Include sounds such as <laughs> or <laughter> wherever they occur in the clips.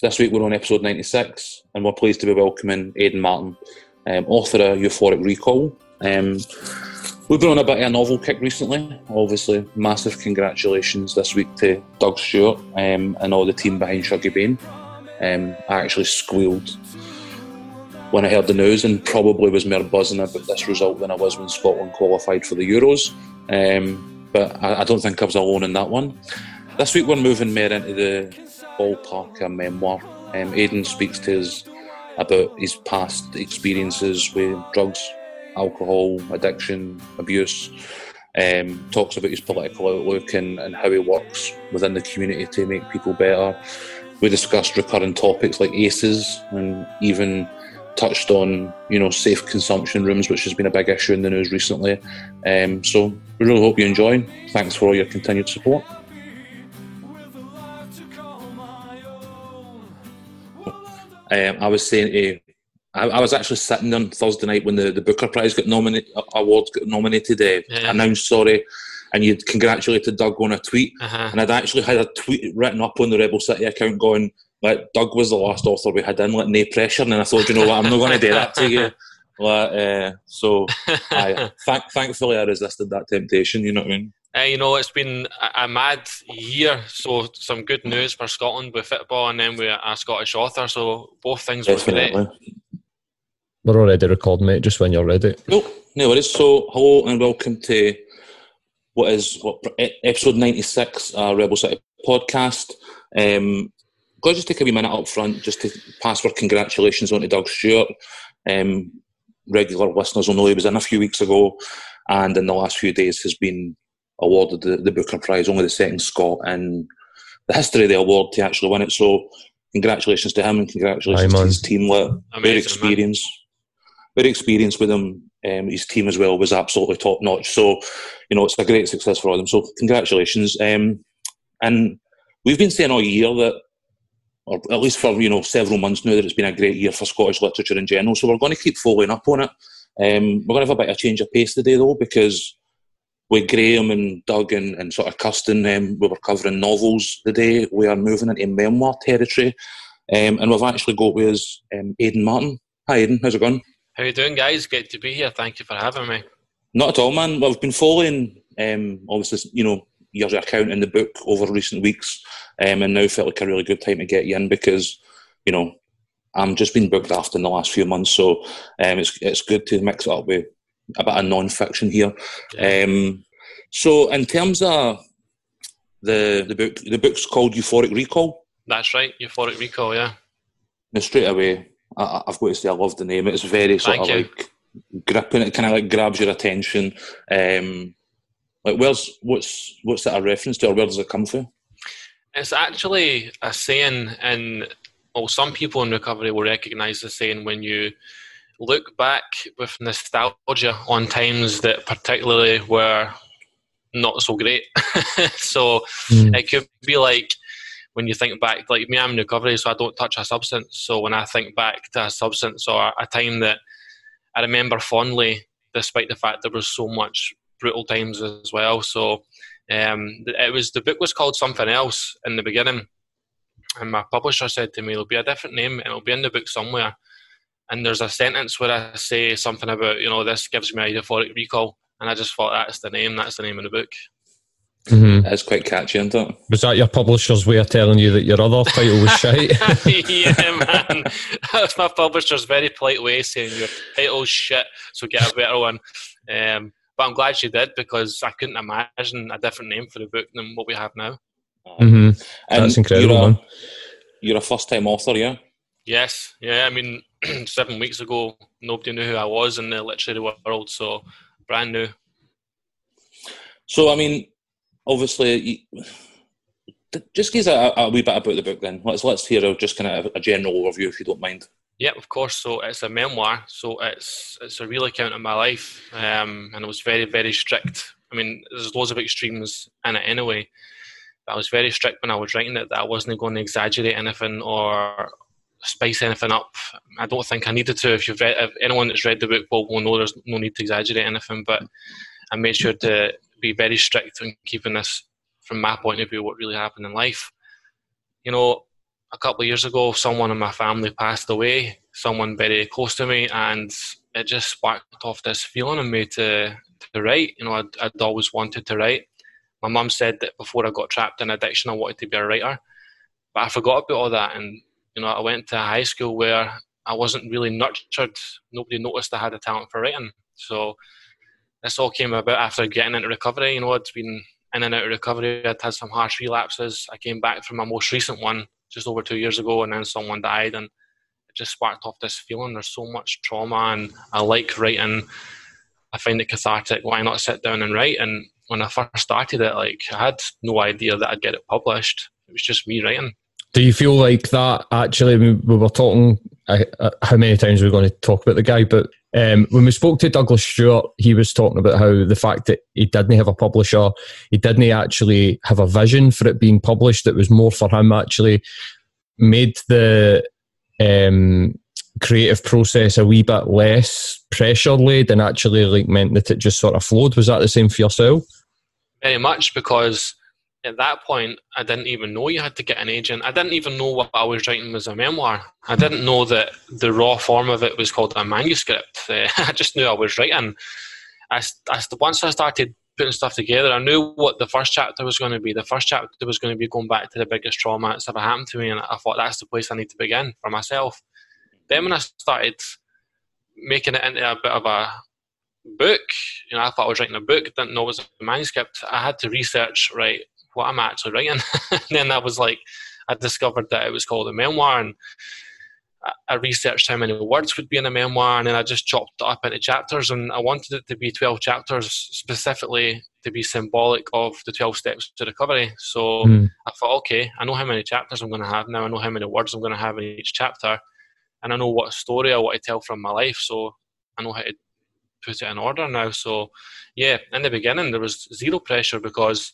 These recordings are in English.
this week we're on episode 96 and we're pleased to be welcoming Aidan Martin, um, author of Euphoric Recall. Um, we've been on a bit of a novel kick recently. Obviously, massive congratulations this week to Doug Stuart um, and all the team behind Shuggie Bain. Um, I actually squealed when I heard the news and probably was more buzzing about this result than I was when Scotland qualified for the Euros. Um, but I, I, don't think I was alone in that one. This week we're moving more into the ballpark a memoir. Um, Aidan speaks to us about his past experiences with drugs, alcohol, addiction, abuse. Um, talks about his political outlook and, and how he works within the community to make people better. We discussed recurring topics like ACEs and even touched on, you know, safe consumption rooms, which has been a big issue in the news recently. Um, so we really hope you enjoy. Thanks for all your continued support. Um, I was saying to, I, I, was actually sitting on Thursday night when the, the Booker Prize got nominated, awards got nominated, uh, yeah. announced, sorry, and you'd congratulated Doug on a tweet, uh-huh. and I'd actually had a tweet written up on the Rebel City account going, like Doug was the last author we had in, like no pressure, and I thought, you know what, I'm not going to do that to you. <laughs> Like, uh, so, I, <laughs> th- thankfully, I resisted that temptation. You know what I mean? Uh, you know, it's been a, a, mad year, so some good news for Scotland with football, and then we're a Scottish author. So both things Definitely. were great. We're already recording, mate. Just when you're ready. No, no worries. So, hello and welcome to what is what episode ninety six, uh, Rebel City podcast. Um, got to just take a wee minute up front just to pass for congratulations on to Doug Stuart. Um, regular listeners will know he was in a few weeks ago, and in the last few days has been awarded the, the Booker Prize, only the second Scot in the history of the award to actually win it. So, congratulations to him and congratulations Aye, to his team. Like, very experienced, very experienced with him. Um, his team as well was absolutely top notch. So, you know, it's a great success for all of them. So, congratulations. Um, and we've been saying all year that or at least for you know several months now that it's been a great year for Scottish literature in general. So we're going to keep following up on it. Um, we're going to have a bit of change of pace today though because with Graeme and Doug and, and sort of Kirsten, um, we were covering novels today. We are moving into memoir territory, um, and we've actually got with us um, Aidan Martin. Hi Aidan, how's it going? How you doing, guys? Good to be here. Thank you for having me. Not at all, man. Well, I've been following, um, obviously, you know, your account in the book over recent weeks, um, and now felt like a really good time to get you in because, you know, I'm just been booked after in the last few months, so um, it's it's good to mix it up with a bit of non-fiction here. Yeah. Um, so, in terms of the the book, the book's called Euphoric Recall. That's right, Euphoric Recall. Yeah. Now, straight away, I, have got to say I love the name. It's very sort Thank of you. like gripping. It kind of like grabs your attention. Um, like, where's what's what's that a reference to, or where does it come from? It's actually a saying, and well, some people in recovery will recognise the saying when you look back with nostalgia on times that particularly were not so great. <laughs> so mm. it could be like when you think back, like me, I'm in recovery, so I don't touch a substance. So when I think back to a substance or a time that I remember fondly, despite the fact there was so much brutal times as well. So um, it was the book was called something else in the beginning, and my publisher said to me, "It'll be a different name, and it'll be in the book somewhere." And there's a sentence where I say something about, you know, this gives me a euphoric recall, and I just thought that's the name, that's the name of the book. Mm-hmm. That's quite catchy, isn't it? Was that your publisher's way of telling you that your other title was <laughs> shite? yeah, man. That was <laughs> my publisher's very polite way of saying your title's shit, so get a better one. Um, but I'm glad she did because I couldn't imagine a different name for the book than what we have now. Mm-hmm. That's incredible, you're a. You're a first time author, yeah? Yes, yeah. I mean, <clears throat> seven weeks ago, nobody knew who I was in the literary world, so brand new. So, I mean, obviously, just give us a, a, wee bit about the book then. Let's let's hear just kind of a general overview, if you don't mind. Yeah, of course. So it's a memoir. So it's it's a real account of my life, um, and it was very very strict. I mean, there's loads of extremes in it anyway. But I was very strict when I was writing it that I wasn't going to exaggerate anything or spice anything up. I don't think I needed to. If you've read, if anyone that's read the book will, know there's no need to exaggerate anything. But I made sure to be very strict in keeping this, from my point of view, what really happened in life. You know, a couple of years ago, someone in my family passed away, someone very close to me, and it just sparked off this feeling in me to, to write. You know, I'd, I'd always wanted to write. My mum said that before I got trapped in addiction, I wanted to be a writer, but I forgot about all that. And, you know, I went to a high school where I wasn't really nurtured. Nobody noticed I had a talent for writing. So this all came about after getting into recovery. You know, I'd been in and out of recovery. I'd had some harsh relapses. I came back from my most recent one just over two years ago, and then someone died, and it just sparked off this feeling. There's so much trauma, and I like writing. I find it cathartic. Why not sit down and write? And when I first started it, like I had no idea that I'd get it published. It was just me writing. Do you feel like that? Actually, we were talking. Uh, how many times we're going to talk about the guy, but um, when we spoke to Douglas Stuart, he was talking about how the fact that he didn't have a publisher, he didn't actually have a vision for it being published. It was more for him actually made the um, creative process a wee bit less pressure laid and actually like meant that it just sort of flowed. Was that the same for yourself? Very much because at that point, I didn't even know you had to get an agent. I didn't even know what I was writing was a memoir. I didn't know that the raw form of it was called a manuscript. Uh, <laughs> I just knew I was writing. I, I, once I started putting stuff together, I knew what the first chapter was going to be. The first chapter was going to be going back to the biggest trauma that's ever happened to me, and I thought that's the place I need to begin for myself. Then when I started making it into a bit of a book, you know, I thought I was writing a book, didn't know it was a manuscript. I had to research, right, what I'm actually writing. <laughs> and then I was like, I discovered that it was called a memoir, and I researched how many words would be in a memoir, and then I just chopped it up into chapters. And I wanted it to be 12 chapters specifically to be symbolic of the 12 steps to recovery. So mm. I thought, okay, I know how many chapters I'm going to have now. I know how many words I'm going to have in each chapter, and I know what story I want to tell from my life. So I know how to put it in order now. So yeah, in the beginning there was zero pressure because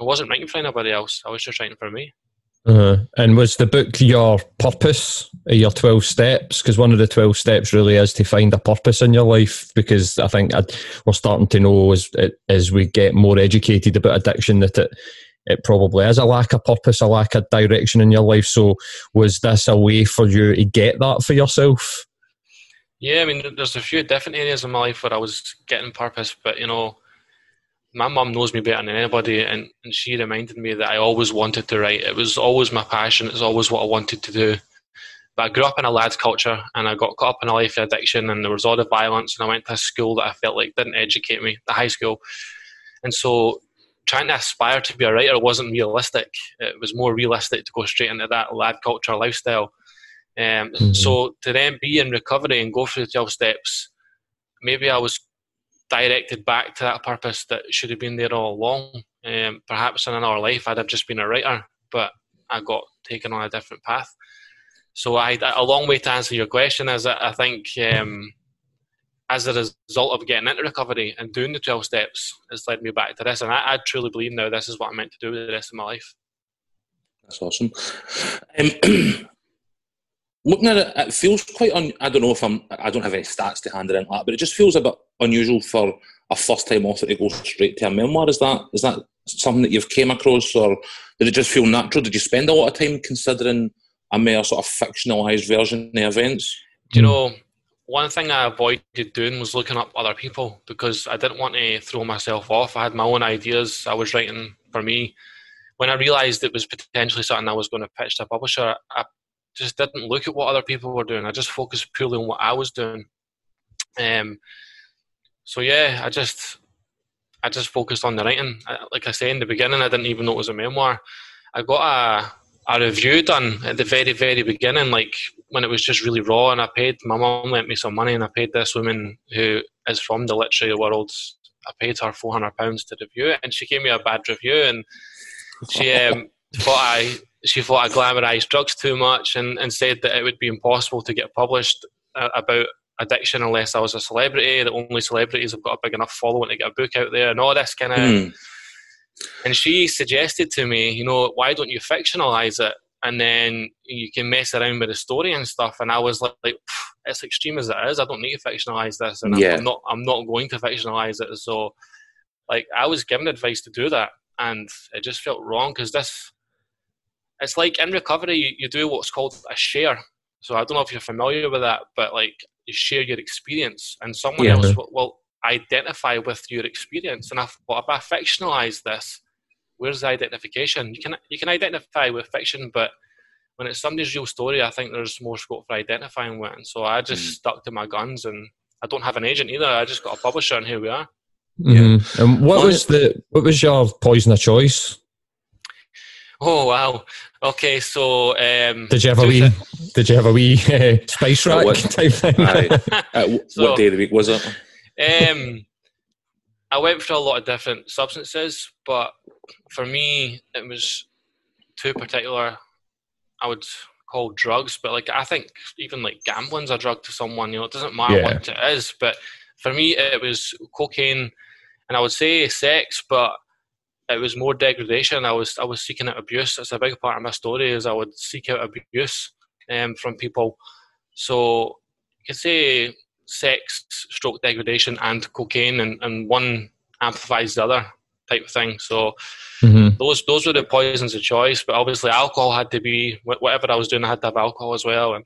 I wasn't writing for anybody else. I was just writing for me. Uh-huh. And was the book your purpose, your 12 steps? Because one of the 12 steps really is to find a purpose in your life. Because I think I'd, we're starting to know as, as we get more educated about addiction that it, it probably is a lack of purpose, a lack of direction in your life. So, was this a way for you to get that for yourself? Yeah, I mean, there's a few different areas in my life where I was getting purpose, but you know, my mum knows me better than anybody, and, and she reminded me that I always wanted to write. It was always my passion. It's always what I wanted to do. But I grew up in a lad's culture, and I got caught up in a life of addiction, and there was all the violence. And I went to a school that I felt like didn't educate me, the high school, and so trying to aspire to be a writer wasn't realistic. It was more realistic to go straight into that lad culture lifestyle. Um, mm-hmm. So to then be in recovery and go through the twelve steps, maybe I was directed back to that purpose that should have been there all along. Um, perhaps in another life I'd have just been a writer, but I got taken on a different path. So I, a long way to answer your question is that I think um, as a result of getting into recovery and doing the 12 steps, it's led me back to this. And I, I truly believe now this is what I'm meant to do with the rest of my life. That's awesome. Um, <clears throat> looking at it, it feels quite. Un, I don't know if I'm. I don't have any stats to hand it in, but it just feels a bit unusual for a first-time author to go straight to a memoir. Is that is that something that you've came across, or did it just feel natural? Did you spend a lot of time considering a more sort of fictionalized version of the events? Do you know? One thing I avoided doing was looking up other people because I didn't want to throw myself off. I had my own ideas. I was writing for me. When I realised it was potentially something I was going to pitch to a publisher, I just didn't look at what other people were doing. I just focused purely on what I was doing. Um, so yeah, I just I just focused on the writing. like I say in the beginning, I didn't even know it was a memoir. I got a a review done at the very very beginning, like when it was just really raw, and I paid. My mom lent me some money, and I paid this woman who is from the literary world. I paid her four hundred pounds to review it, and she gave me a bad review, and she <laughs> um, thought I she thought I glamorized drugs too much and, and said that it would be impossible to get published uh, about addiction unless I was a celebrity. The only celebrities have got a big enough following to get a book out there and all this kind of. Mm. And she suggested to me, you know, why don't you fictionalize it and then you can mess around with the story and stuff. And I was like, like as extreme as it is, I don't need to fictionalize this, and yeah. I'm not, I'm not going to fictionalize it. So, like, I was given advice to do that, and it just felt wrong because this it's like in recovery, you, you do what's called a share. So I don't know if you're familiar with that, but like you share your experience, and someone Yeah. else will, will identify with your experience. And I thought, if I fictionalize this, where's the identification? You can you can identify with fiction, but when it's somebody's real story, I think there's more scope for identifying with. And so I just Mhm. stuck to my guns, and I don't have an agent either. I just got a publisher, and here we are. Mhm. And what On was the what was your poison of choice? Oh wow! Okay, so um, Did you have a wee? thi- Did you have a wee <laughs> uh, spice rack what? <laughs> type thing? Aye. <laughs> Uh, w- So- what day of the week was it? um, I went through a lot of different substances, but for me, it was two particular. I would call drugs, but like I think even like gambling's a drug to someone. You know, it doesn't matter Yeah. what it is, but for me, it was cocaine, and I would say sex, but it was more degradation. I was I was seeking out abuse. That's a big part of my story. Is I would seek out abuse um, from people. So you could say sex, stroke degradation, and cocaine, and, and one amplifies the other type of thing. So Mhm. those those were the poisons of choice. But obviously, alcohol had to be whatever I was doing. I had to have alcohol as well, and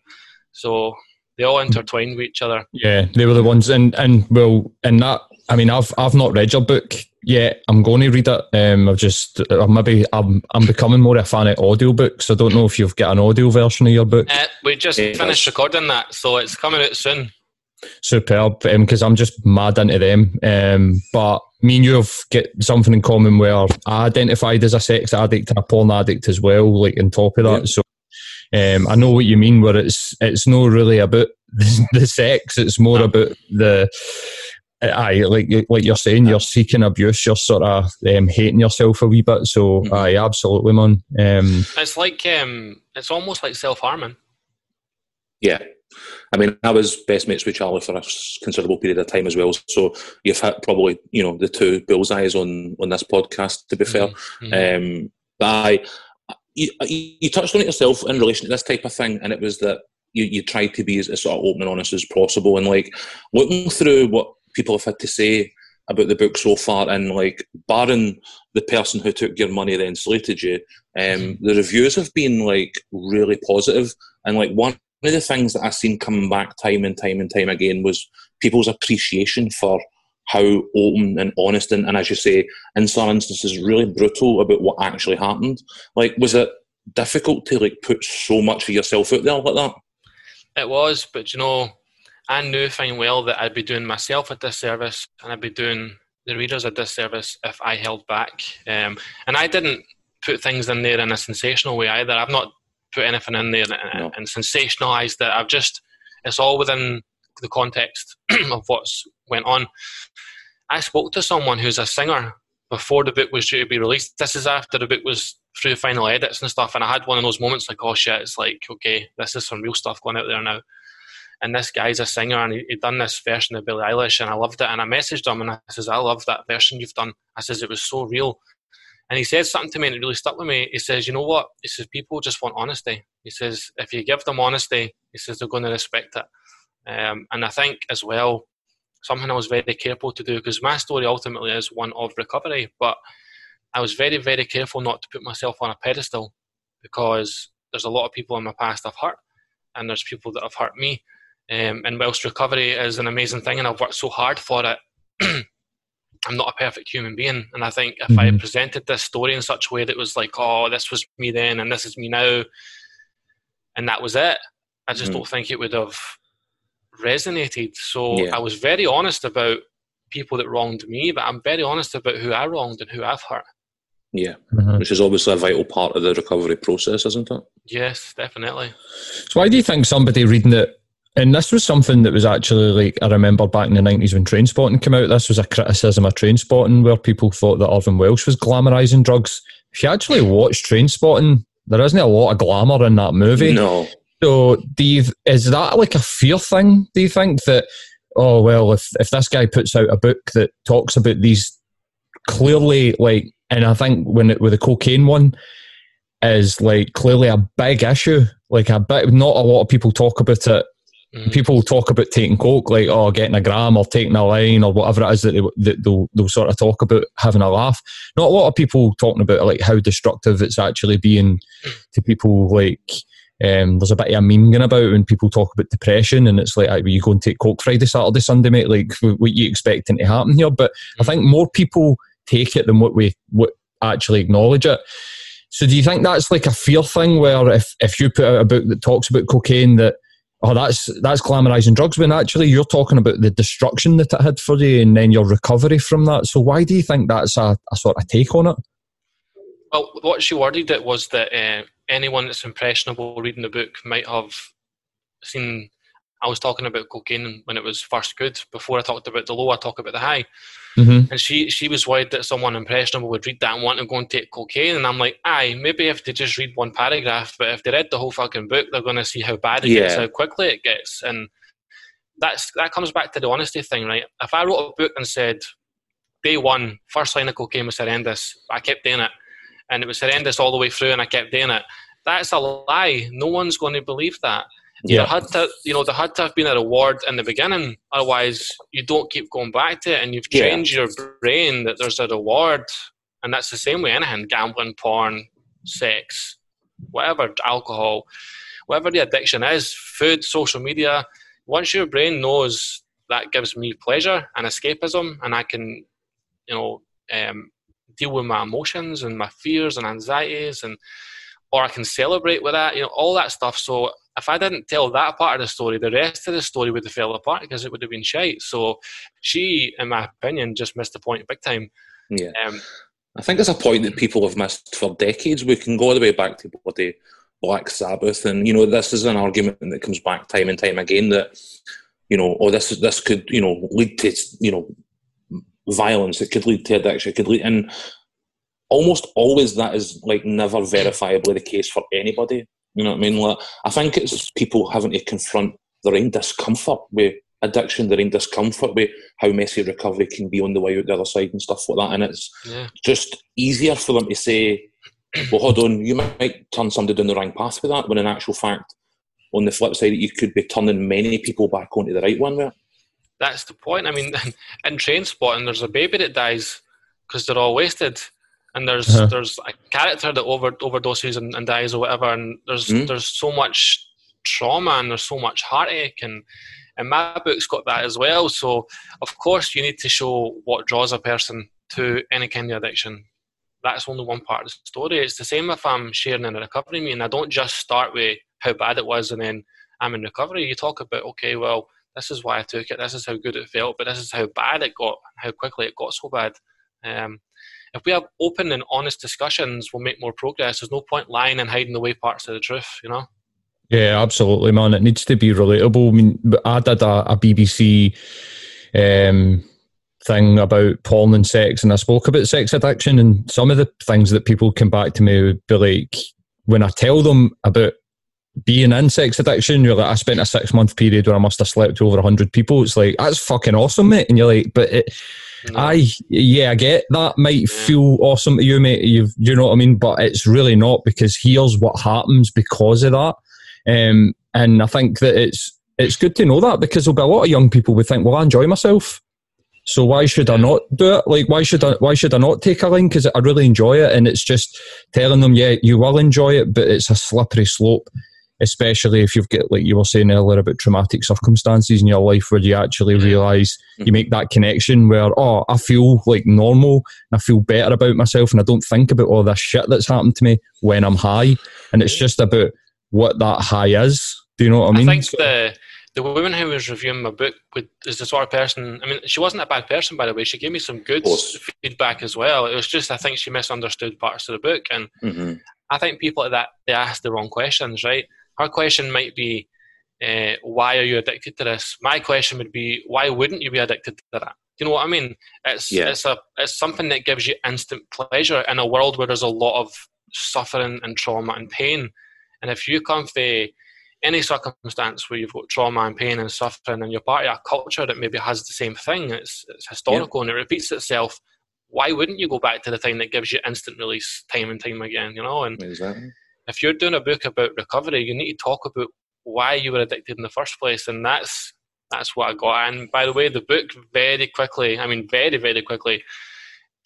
so they all intertwined with each other. Yeah, they were the ones, and and well, and that. I mean, I've I've not read your book yet. I'm going to read it. Um, I've just uh, maybe I'm I'm becoming more a fan of audiobooks. I don't know if you've got an audio version of your book. Uh, we just Yes. finished recording that, so it's coming out soon. Superb, because I'm just mad into them. Um, but me and you have got something in common where I identified as a sex addict and a porn addict as well. Like on top of that, Yeah. so um, I know what you mean. Where it's it's not really about the, <laughs> the sex; it's more No. about the. Aye, like like you're saying, you're seeking abuse. You're sort of um, hating yourself a wee bit. So, Mhm. aye, absolutely, man. Um, It's like um, it's almost like self harming. Yeah. I mean, I was best mates with Charlie for a considerable period of time as well. So you've had probably, you know, the two bullseyes on on this podcast. To be fair, Mhm. um, but I, you, you touched on it yourself in relation to this type of thing, and it was that you, you tried to be as, as sort of open and honest as possible. And like looking through what people have had to say about the book so far, and like barring the person who took your money then slated you, um, the reviews have been like really positive. And like one of the things that I've seen coming back time and time and time again was people's appreciation for how open and honest and, and as you say, in some instances really brutal about what actually happened. Like was it difficult to like put so much of yourself out there like that? It was, but you know, I knew fine well that I'd be doing myself a disservice and I'd be doing the readers a disservice if I held back. Um, and I didn't put things in there in a sensational way either. I've not put anything in there and, No. and sensationalized it. I've just, it's all within the context <clears throat> of what's went on. I spoke to someone who's a singer before the book was due to be released. This is after the book was through final edits and stuff, and I had one of those moments like, oh shit, it's like, okay, this is some real stuff going out there now. And this guy's a singer, and he, he done this version of Billie Eilish, and I loved it. And I messaged him, and I says, I love that version you've done. I says, it was so real. And he said something to me, and it really stuck with me. He says, you know what? He says, people just want honesty. He says, if you give them honesty, he says, they're going to respect it. Um, and I think as well, something I was very careful to do because my story ultimately is one of recovery, but I was very, very careful not to put myself on a pedestal because there's a lot of people in my past I've hurt, and there's people that have hurt me. Um, and whilst recovery is an amazing thing, and I've worked so hard for it, <clears throat> I'm not a perfect human being. And I think if I had Mhm. presented this story in such a way that was like, oh, this was me then, and this is me now, and that was it, I just Mhm. don't think it would have resonated. So Yeah. I was very honest about people that wronged me, but I'm very honest about who I wronged and who I've hurt. Yeah. Mhm. Which is obviously a vital part of the recovery process, isn't it? Yes, definitely. So why do you think somebody reading it? And this was something that was actually like I remember back in the nineties when Trainspotting came out. This was a criticism of Trainspotting where people thought that Irvin Welsh was glamorising drugs. If you actually watch Trainspotting, there isn't a lot of glamour in that movie. No. So do you, is that like a fear thing? Do you think that oh well if if this guy puts out a book that talks about these clearly like and I think when it with the cocaine one is like clearly a big issue like a bit not a lot of people talk about it Mm. People talk about taking coke, like oh, getting a gram or taking a line or whatever it is that, they, that they'll they'll sort of talk about having a laugh. Not a lot of people talking about like how destructive it's actually being to people. Like um, there's a bit of a meme going about when people talk about depression, and it's like, well, you go and take coke Friday, Saturday, Sunday, mate. Like what you expecting to happen here? But I think more people take it than what we what actually acknowledge it. So do you think that's like a fear thing where if, if you put out a book that talks about cocaine that oh that's that's glamorizing drugs when actually you're talking about the destruction that it had for you and then your recovery from that. So why do you think that's a, a sort of take on it? Well, what she worded it was that uh, anyone that's impressionable reading the book might have seen. I was talking about cocaine when it was first good. Before I talked about the low, I talk about the high. Mm-hmm. And she she was worried that someone impressionable would read that and want to go and take cocaine. And I'm like, aye, maybe if they just read one paragraph, but if they read the whole fucking book, they're going to see how bad it yeah. gets, how quickly it gets. And that's that comes back to the honesty thing, right? If I wrote a book and said, day one, first line of cocaine was horrendous, I kept doing it, and it was horrendous all the way through, and I kept doing it. That's a lie. No one's going to believe that. Yeah. There had to, you know, there had to have been a reward in the beginning. Otherwise, you don't keep going back to it, and you've trained yeah. your brain that there's a reward, and that's the same way anything: gambling, porn, sex, whatever, alcohol, whatever the addiction is, food, social media. Once your brain knows that gives me pleasure and escapism, and I can, you know, um, deal with my emotions and my fears and anxieties and or I can celebrate with that, you know, all that stuff. So if I didn't tell that part of the story, the rest of the story would have fell apart because it would have been shite. So she, in my opinion, just missed the point big time. Yeah. Um, I think it's a point that people have missed for decades. We can go all the way back to bloody Black Sabbath, and you know this is an argument that comes back time and time again that you know, oh, this this could you know lead to you know violence. It could lead to addiction. It could lead, and almost always that is like never verifiably the case for anybody. You know what I mean? Like, I think it's people having to confront their own discomfort with addiction, their own discomfort with how messy recovery can be on the way out the other side and stuff like that. And it's yeah. just easier for them to say, well, hold on, you might turn somebody down the wrong path with that, when in actual fact, on the flip side, you could be turning many people back onto the right one with That's the point. I mean, <laughs> in Trainspotting, there's a baby that dies because they're all wasted and there's uh-huh. there's a character that over overdoses and, and dies or whatever, and there's mm there's so much trauma and there's so much heartache and and my book's got that as well. So of course you need to show what draws a person to any kind of addiction. That's only one part of the story. It's the same if I'm sharing in a recovery meeting. I don't just start with how bad it was and then I'm in recovery. You talk about okay, well, this is why I took it. This is how good it felt, but this is how bad it got, how quickly it got so bad. Um, if we have open and honest discussions, we'll make more progress. There's no point lying and hiding away parts of the truth, you know? Yeah, absolutely, man. It needs to be relatable. I mean, I did a, a BBC um, thing about porn and sex, and I spoke about sex addiction, and some of the things that people come back to me would be like, when I tell them about being in sex addiction, you're like, I spent a six month period where I must have slept with over 100 people. It's like, that's fucking awesome, mate. And you're like, but it, no. I yeah, I get that might feel awesome to you, mate. You you know what I mean, but it's really not because here's what happens because of that. Um, and I think that it's it's good to know that because there'll be a lot of young people who think, well, I enjoy myself, so why should I not do it? Like, why should I why should I not take a line? Because I really enjoy it, and it's just telling them, yeah, you will enjoy it, but it's a slippery slope especially if you've got like you were saying earlier about traumatic circumstances in your life where you actually realize mm-hmm. you make that connection where oh i feel like normal and i feel better about myself and i don't think about all this shit that's happened to me when i'm high and it's just about what that high is do you know what i mean i think so, the the woman who was reviewing my book is the sort of person. I mean, she wasn't a bad person, by the way. She gave me some good feedback as well. It was just I think she misunderstood parts of the book, and mm-hmm. I think people like that they ask the wrong questions, right? Her question might be, uh, why are you addicted to this? My question would be, why wouldn't you be addicted to that? Do you know what I mean? It's yeah. it's a it's something that gives you instant pleasure in a world where there's a lot of suffering and trauma and pain. And if you come from any circumstance where you've got trauma and pain and suffering, and you're part of a culture that maybe has the same thing, it's, it's historical yeah. and it repeats itself. Why wouldn't you go back to the thing that gives you instant release time and time again? You know, and exactly if you're doing a book about recovery, you need to talk about why you were addicted in the first place, and that's that's what I got. And by the way, the book very quickly, I mean, very very quickly,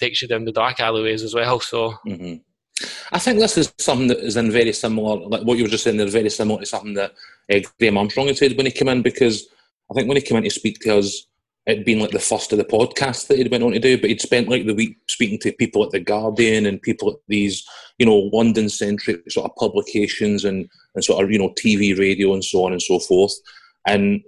takes you down the dark alleyways as well. So. Mm-hmm. I think this is something that is in very similar, like what you were just saying, they're very similar to something that uh, Graeme Armstrong had said when he came in, because I think when he came in to speak to us, it'd been like the first of the podcast that he'd went on to do, but he'd spent like the week speaking to people at the Guardian and people at these, you know, London centric sort of publications and, and sort of, you know, TV, radio and so on and so forth. And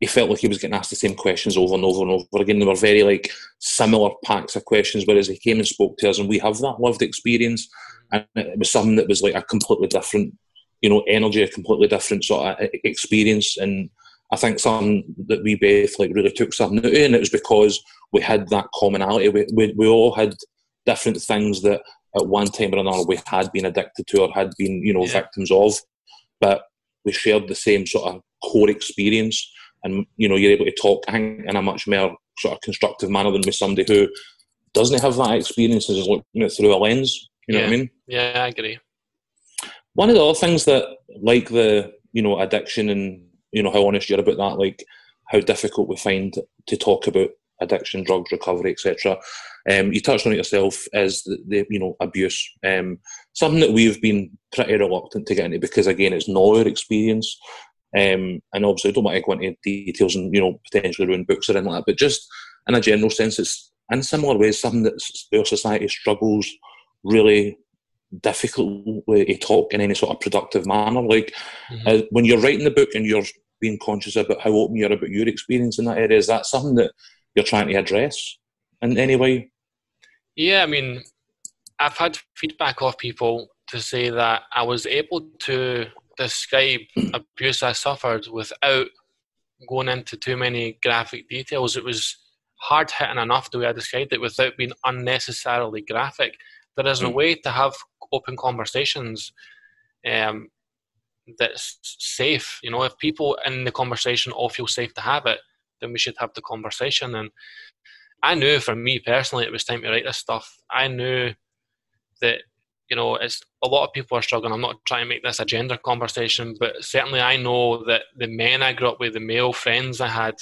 he felt like he was getting asked the same questions over and over and over again. They were very like similar packs of questions, whereas he came and spoke to us, and we have that lived experience, and it was something that was like a completely different, you know, energy, a completely different sort of experience, and I think something that we both like really took something out and it was because we had that commonality. We we, we all had different things that at one time or another we had been addicted to or had been, you know, yeah. victims of, but we shared the same sort of core experience and you know you're able to talk in a much more sort of constructive manner than with somebody who doesn't have that experience and is looking at through a lens. You know yeah. what I mean? Yeah, I agree. One of the other things that, like the you know addiction and you know how honest you're about that, like how difficult we find to talk about addiction, drugs, recovery, etc. Um, you touched on it yourself as the, the you know abuse, um, something that we've been pretty reluctant to get into because again it's not our experience. Um, and obviously, I don't want to go into details and you know potentially ruin books or anything like that. But just in a general sense, it's in similar ways something that our society struggles really difficultly to talk in any sort of productive manner. Like mm-hmm. uh, when you're writing the book and you're being conscious about how open you're about your experience in that area, is that something that you're trying to address in any way? Yeah, I mean, I've had feedback of people to say that I was able to describe abuse I suffered without going into too many graphic details. It was hard hitting enough the way I described it without being unnecessarily graphic. There is a mm. way to have open conversations um, that's safe. You know, if people in the conversation all feel safe to have it, then we should have the conversation. And I knew for me personally, it was time to write this stuff. I knew that you know, it's a lot of people are struggling. I'm not trying to make this a gender conversation, but certainly I know that the men I grew up with, the male friends I had,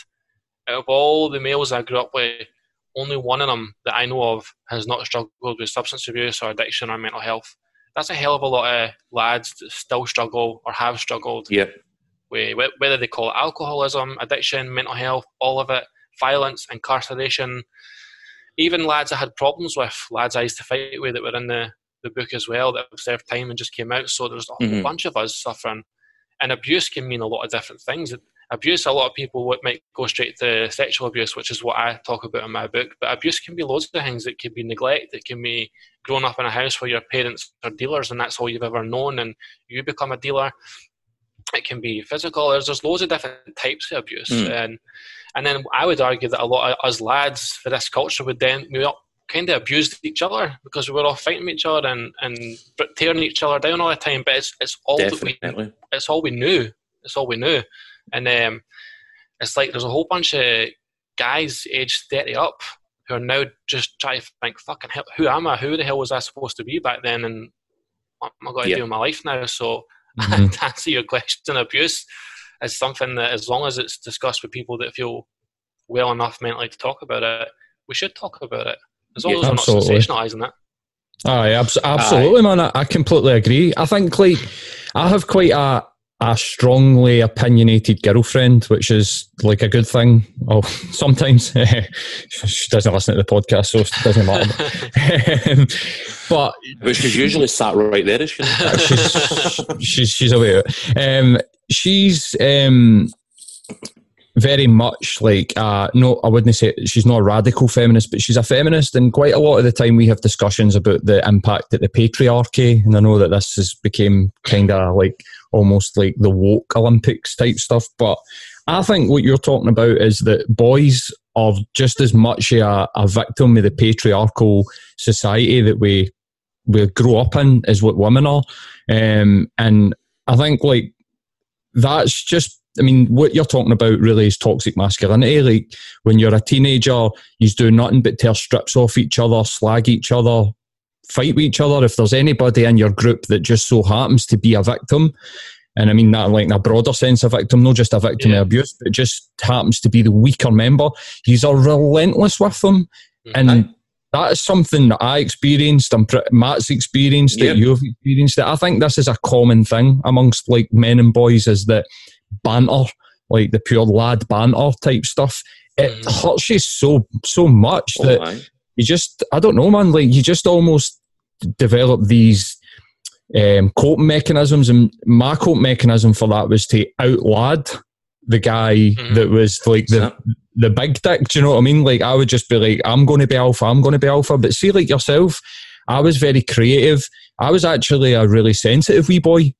out of all the males I grew up with, only one of them that I know of has not struggled with substance abuse or addiction or mental health. That's a hell of a lot of lads that still struggle or have struggled. Yep. With, whether they call it alcoholism, addiction, mental health, all of it, violence, incarceration. Even lads I had problems with, lads I used to fight with that were in the the book as well that have served time and just came out. So there's a whole mm-hmm. bunch of us suffering. And abuse can mean a lot of different things. Abuse, a lot of people might go straight to sexual abuse, which is what I talk about in my book. But abuse can be loads of things. It can be neglect. It can be growing up in a house where your parents are dealers and that's all you've ever known, and you become a dealer. It can be physical. There's, there's loads of different types of abuse, mm. and and then I would argue that a lot of us lads for this culture would then we all kind of abused each other because we were all fighting each other and, and tearing each other down all the time. But it's it's all Definitely. that we it's all we knew. It's all we knew, and um, it's like there's a whole bunch of guys aged thirty up who are now just trying to think, fucking hell, who am I? Who the hell was I supposed to be back then? And what am I going to yep. do in my life now? So <laughs> mm-hmm. to answer your question, abuse is something that as long as it's discussed with people that feel well enough mentally to talk about it, we should talk about it. As long yeah, as we're absolutely. not sensationalising it. Aye, abs- absolutely, Aye. man. I, I, completely agree. I think, like, I have quite a a strongly opinionated girlfriend, which is like a good thing. Oh, <laughs> sometimes <laughs> she doesn't listen to the podcast, so it doesn't matter. <laughs> but which is usually sat right there, is she? she's, she's she's aware. Um, she's um, very much like uh, no, I wouldn't say she's not a radical feminist, but she's a feminist. And quite a lot of the time, we have discussions about the impact that the patriarchy. And I know that this has become kind of like almost like the woke Olympics type stuff. But I think what you're talking about is that boys are just as much a, a victim of the patriarchal society that we we grow up in as what women are. Um, and I think like that's just I mean, what you're talking about really is toxic masculinity. Like when you're a teenager, you do nothing but tear strips off each other, slag each other, fight with each other. If there's anybody in your group that just so happens to be a victim, and I mean that like in a broader sense, a victim, not just a victim yeah. of abuse, but just happens to be the weaker member. He's a relentless with them, mm-hmm. and that is something that I experienced. and Matt's experienced yep. it. You've experienced it. I think this is a common thing amongst like men and boys is that banter, like the pure lad banter type stuff. It mm. hurts you so so much oh, that you just I don't know, man. Like you just almost develop these um, coping mechanisms, and my coping mechanism for that was to outlad the guy mm-hmm. that was like the the big dick. Do you know what I mean? Like I would just be like, I'm going to be alpha. I'm going to be alpha. But see, like yourself, I was very creative. I was actually a really sensitive wee boy,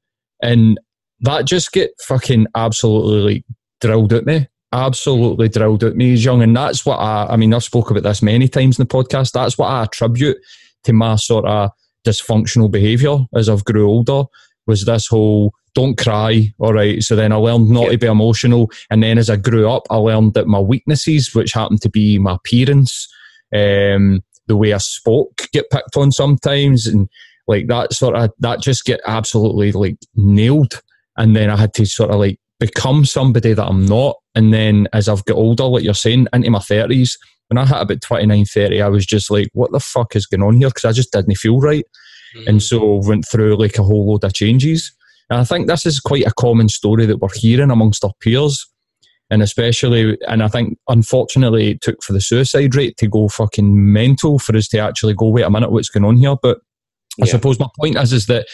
and that just get fucking absolutely like drilled at me. Absolutely drilled at me as young, and that's what I. I mean, I've spoke about this many times in the podcast. That's what I attribute to my sort of dysfunctional behaviour as I've grew older. Was this whole don't cry. All right. So then I learned not to be emotional. And then as I grew up, I learned that my weaknesses, which happened to be my appearance, um, the way I spoke, get picked on sometimes. And like that sort of, that just get absolutely like nailed. And then I had to sort of like become somebody that I'm not. And then as I've got older, like you're saying, into my 30s, when I hit about 29, 30, I was just like, what the fuck is going on here? Because I just didn't feel right. Mm-hmm. And so went through like a whole load of changes. And I think this is quite a common story that we're hearing amongst our peers. And especially, and I think unfortunately it took for the suicide rate to go fucking mental for us to actually go, wait a minute, what's going on here? But I suppose my point is, is that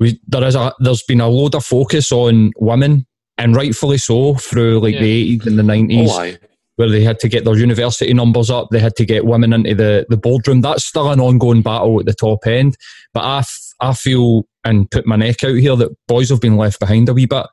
we, there is a, there's been a load of focus on women and rightfully so through like yeah. the 80s and the 90s. Oh, where they had to get their university numbers up, they had to get women into the, the boardroom. That's still an ongoing battle at the top end. But I, f- I feel and put my neck out here that boys have been left behind a wee bit.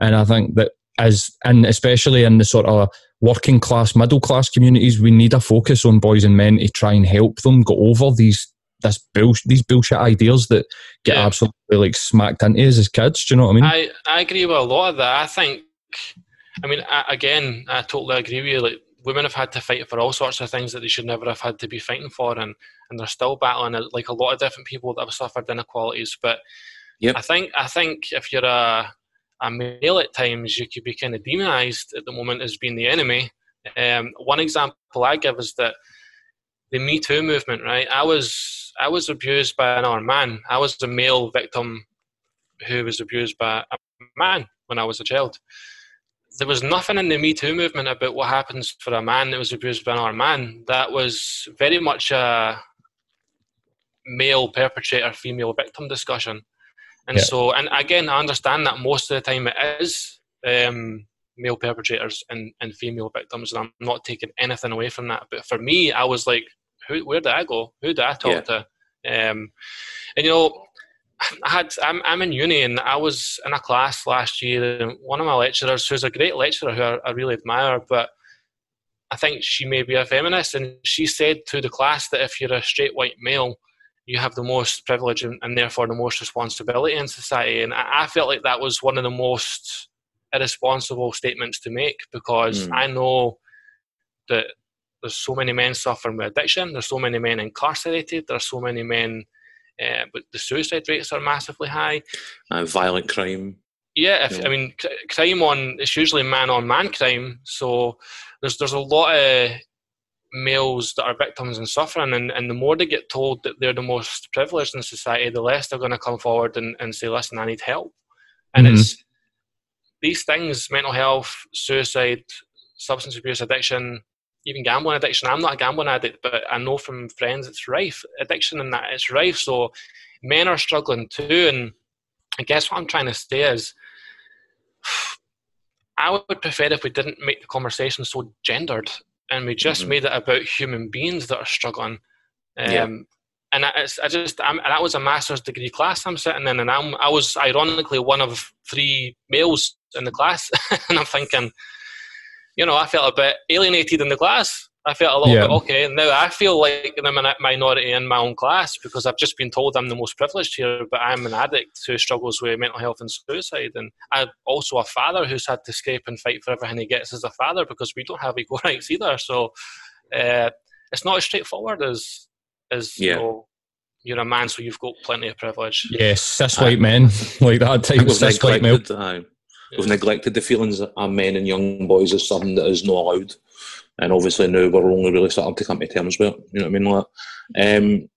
And I think that as, and especially in the sort of working class, middle class communities, we need a focus on boys and men to try and help them go over these this bullshit, these bullshit ideas that get yeah. absolutely like smacked into us as kids. Do you know what I mean? I, I agree with a lot of that. I think I mean, I, again, I totally agree with you. Like, women have had to fight for all sorts of things that they should never have had to be fighting for, and and they're still battling like a lot of different people that have suffered inequalities. But yep. I think I think if you're a a male at times, you could be kind of demonized at the moment as being the enemy. Um, one example I give is that the Me Too movement. Right, I was I was abused by another man. I was a male victim who was abused by a man when I was a child there was nothing in the Me Too movement about what happens for a man that was abused by another man. That was very much a male perpetrator, female victim discussion. And yeah. so, and again, I understand that most of the time it is um, male perpetrators and, and female victims, and I'm not taking anything away from that. But for me, I was like, who, where did I go? Who did I talk yeah. to? Um, and you know, I had I'm, I'm in uni and I was in a class last year and one of my lecturers who's a great lecturer who I, I really admire but I think she may be a feminist and she said to the class that if you're a straight white male you have the most privilege and, and therefore the most responsibility in society and I, I, felt like that was one of the most irresponsible statements to make because mm. I know that there's so many men suffering with addiction there's so many men incarcerated there's so many men uh, but the suicide rates are massively high. Uh, violent crime. Yeah, if, I mean, crime on it's usually man on man crime. So there's there's a lot of males that are victims and suffering, and, and the more they get told that they're the most privileged in society, the less they're going to come forward and, and say, "Listen, I need help." And mm-hmm. it's these things: mental health, suicide, substance abuse, addiction, even gambling addiction. I'm not a gambling addict, but I know from friends it's rife. Addiction and that it's rife. So men are struggling too. And I guess what I'm trying to say is, <sighs> I would prefer if we didn't make the conversation so gendered and we just mm-hmm. made it about human beings that are struggling. Um, yeah. And I, I just, I'm, that was a master's degree class I'm sitting in, and I'm, I was ironically one of three males in the class, <laughs> and I'm thinking, you know, I felt a bit alienated in the class. I felt a little yeah. bit okay. And Now I feel like I'm a minority in my own class because I've just been told I'm the most privileged here, but I'm an addict who struggles with mental health and suicide. And I'm also a father who's had to scrape and fight for everything he gets as a father because we don't have equal <laughs> rights either. So uh, it's not as straightforward as as yeah. you know, you're a man, so you've got plenty of privilege. Yes, cis white men <laughs> like that type of cis white male. We've neglected the feelings of men and young boys as something that is not allowed, and obviously now we're only really starting to come to terms with it. You know what I mean? Like, um,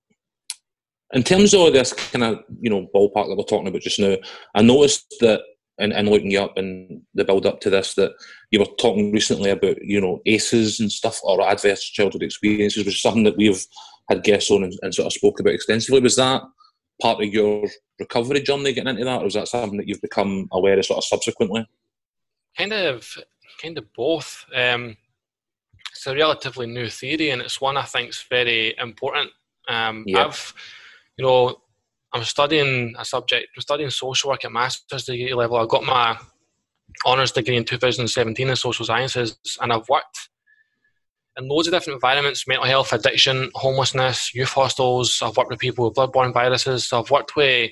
in terms of this kind of you know ballpark that we're talking about just now, I noticed that and looking you up and the build up to this that you were talking recently about you know ACEs and stuff or adverse childhood experiences, which is something that we've had guests on and, and sort of spoke about extensively. Was that part of your recovery journey getting into that, or is that something that you've become aware of sort of subsequently? Kind of, kind of both. Um, it's a relatively new theory, and it's one I think is very important. Um, yeah. I've, you know, I'm studying a subject. I'm studying social work at master's degree level. I got my honours degree in 2017 in social sciences, and I've worked in loads of different environments: mental health, addiction, homelessness, youth hostels. I've worked with people with bloodborne viruses. So I've worked with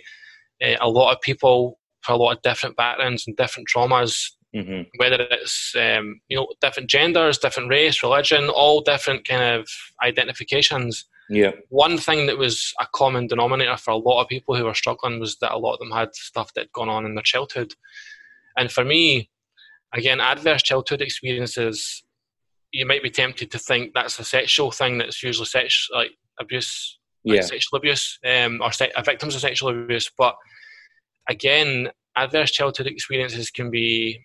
uh, a lot of people for a lot of different backgrounds and different traumas. Mm-hmm. Whether it's um, you know different genders, different race, religion, all different kind of identifications yeah. One thing that was a common denominator for a lot of people who were struggling was that a lot of them had stuff that had gone on in their childhood. And for me, again, adverse childhood experiences, you might be tempted to think that's a sexual thing that's usually sex like abuse, like yeah. sexual abuse, um, or se- victims of sexual abuse. But again, adverse childhood experiences can be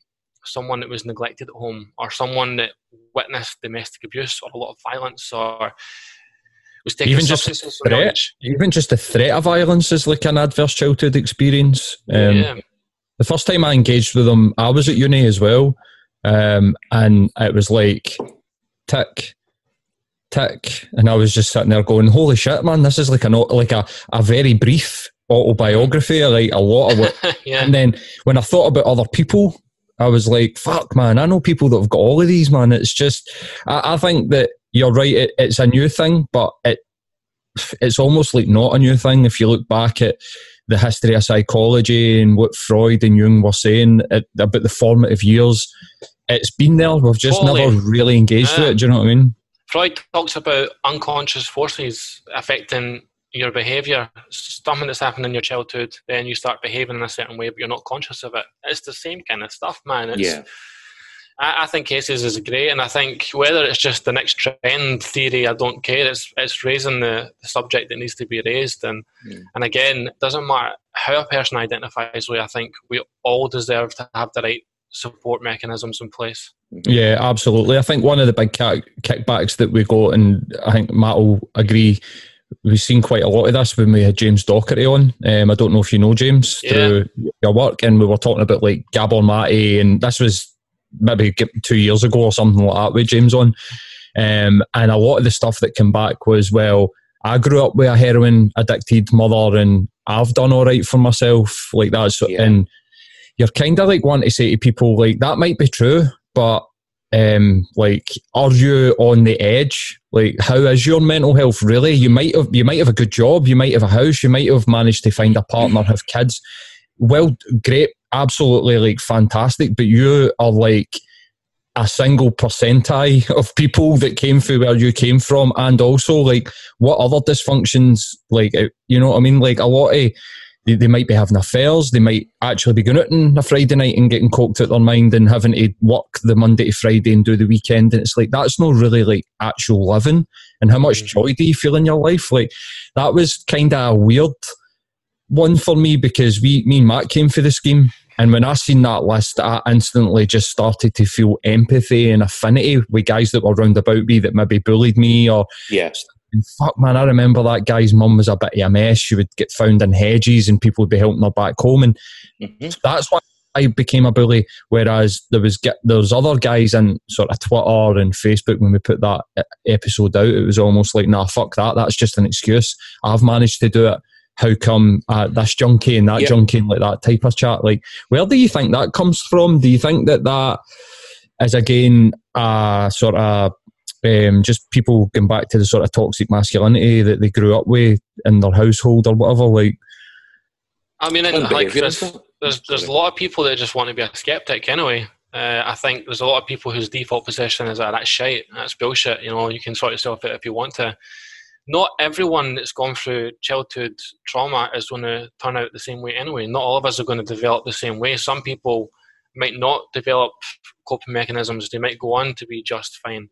someone that was neglected at home, or someone that witnessed domestic abuse, or a lot of violence, or was taking even just threat, even just the threat of violence is like an adverse childhood experience. Um, yeah. The first time I engaged with them, I was at uni as well, um, and it was like tick, tick, and I was just sitting there going, "Holy shit, man! This is like a like a, a very brief autobiography, like a lot of it." <laughs> yeah. And then when I thought about other people, I was like, "Fuck, man! I know people that have got all of these, man." It's just, I, I think that you're right. It, it's a new thing, but it it's almost like not a new thing if you look back at the history of psychology and what Freud and Jung were saying about the formative years. It's been there. We've just totally. never really engaged yeah. with it. Do you know what I mean? Freud talks about unconscious forces affecting your behaviour. Something that's happened in your childhood, then you start behaving in a certain way, but you're not conscious of it. It's the same kind of stuff, man. It's, yeah I, I, think ACEs is great, and I think whether it's just the next trend theory, I don't care. It's it's raising the, the subject that needs to be raised, and mm. and again, it doesn't matter how a person identifies We, I think we all deserve to have the right support mechanisms in place. Yeah, absolutely. I think one of the big kickbacks that we got, and I think Matt will agree, we've seen quite a lot of this when we had James Docherty on. Um, I don't know if you know James yeah. through your work, and we were talking about like Gabor Mate, and this was maybe two years ago or something like that with James on. Um, and a lot of the stuff that came back was, well, I grew up with a heroin addicted mother and I've done all right for myself like that. So, yeah. And you're kind of like wanting to say to people, like, that might be true, but um, like, are you on the edge? Like, how is your mental health really? You might have, you might have a good job, you might have a house, you might have managed to find a partner, have kids. Well, great absolutely like fantastic, but you are like a single percentile of people that came through where you came from, and also like what other dysfunctions, like uh, you know what I mean, like a lot of. They, they might be having affairs. They might actually be going out on a Friday night and getting coked out their mind and having to work the Monday to Friday and do the weekend. And it's like that's not really like actual living. And how much mm. joy do you feel in your life? Like that was kind of a weird one for me because we, me and Matt came for the scheme and when I seen that list, I instantly just started to feel empathy and affinity with guys that were round about me that maybe bullied me or yeah. Fuck man, I remember that guy's mum was a bit of a mess. She would get found in hedges and people would be helping her back home. And mm-hmm. that's why I became a bully. Whereas there was there was other guys in sort of Twitter and Facebook when we put that episode out, it was almost like, nah, fuck that. That's just an excuse. I've managed to do it how come uh, this junkie and that yep. junkie and like that type of chat like where do you think that comes from do you think that that is again uh, sort of um, just people going back to the sort of toxic masculinity that they grew up with in their household or whatever like I mean like there's, there's, there's a lot of people that just want to be a skeptic anyway uh, I think there's a lot of people whose default position is that that's shite, that's bullshit. You know, you can sort yourself out if you want to. not everyone that's gone through childhood trauma is going to turn out the same way anyway. Not all of us are going to develop the same way. Some people might not develop coping mechanisms. They might go on to be just fine.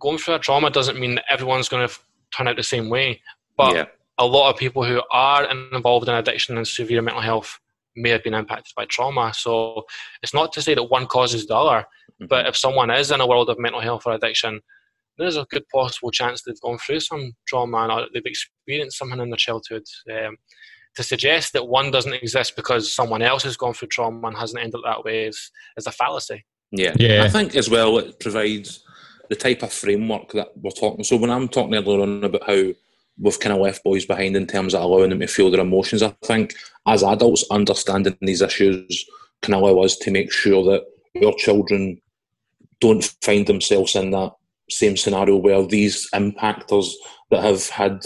It, going through a trauma doesn't mean that everyone's going to turn out the same way. But yeah. a lot of people who are involved in addiction and severe mental health may have been impacted by trauma. So it's not to say that one causes the other, mm-hmm. but if someone is in a world of mental health or addiction, there's a good possible chance they've gone through some trauma and they've experienced something in their childhood. Um, to suggest that one doesn't exist because someone else has gone through trauma and hasn't ended up that way is, is a fallacy. Yeah. yeah. I think as well it provides the type of framework that we're talking. So when I'm talking earlier on about how we've kind of left boys behind in terms of allowing them to feel their emotions, I think as adults understanding these issues can allow us to make sure that our children don't find themselves in that same scenario where these impactors that have had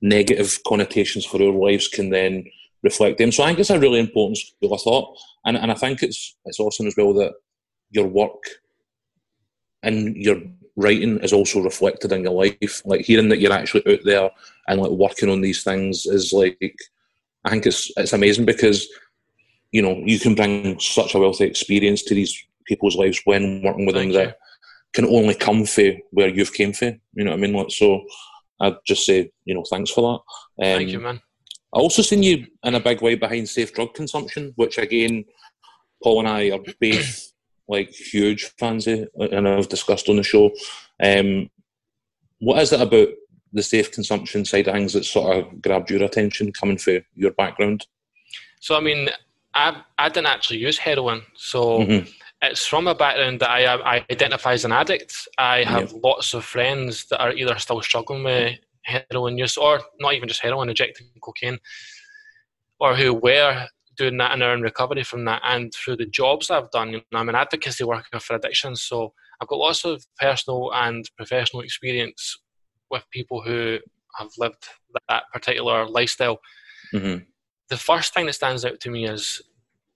negative connotations for our lives can then reflect them. So I think it's a really important school of thought, and and I think it's it's awesome as well that your work and your writing is also reflected in your life. Like hearing that you're actually out there and like working on these things is like I think it's it's amazing because you know you can bring such a wealthy experience to these people's lives when working with them that can only come from where you've came from. You know what I mean? Like, so I'd just say, you know, thanks for that. Um, Thank you, man. I also seen you in a big way behind safe drug consumption, which again, Paul and I are both like huge fans of, and I've discussed on the show. Um, what is it about the safe consumption side of things that sort of grabbed your attention coming through your background? So, I mean, I, I didn't actually use heroin. So, mm-hmm it's from a background that I, I identify as an addict. I have lots of friends that are either still struggling with heroin use or not even just heroin, injecting cocaine, or who were doing that and in recovery from that. And through the jobs I've done, you know, I'm an advocacy worker for addiction, so I've got lots of personal and professional experience with people who have lived that particular lifestyle. Mm-hmm. The first thing that stands out to me is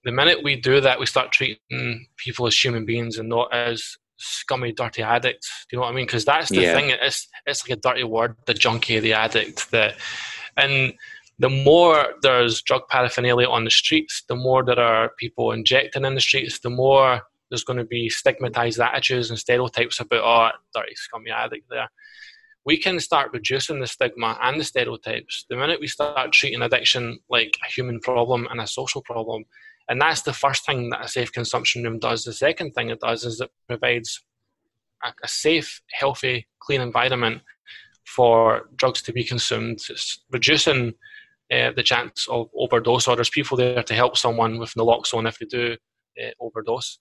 the minute we do that, we start treating people as human beings and not as scummy, dirty addicts. Do you know what I mean? Because that's the yeah. thing. It's it's like a dirty word, the junkie, the addict. The and the more there's drug paraphernalia on the streets, the more there are people injecting in the streets, the more there's going to be stigmatized attitudes and stereotypes about oh, dirty, scummy addict there. We can start reducing the stigma and the stereotypes the minute we start treating addiction like a human problem and a social problem and that's the first thing that a safe consumption room does. The second thing it does is it provides a, a safe, healthy, clean environment for drugs to be consumed. It's reducing uh, the chance of overdose, or there's people there to help someone with naloxone if they do uh, overdose.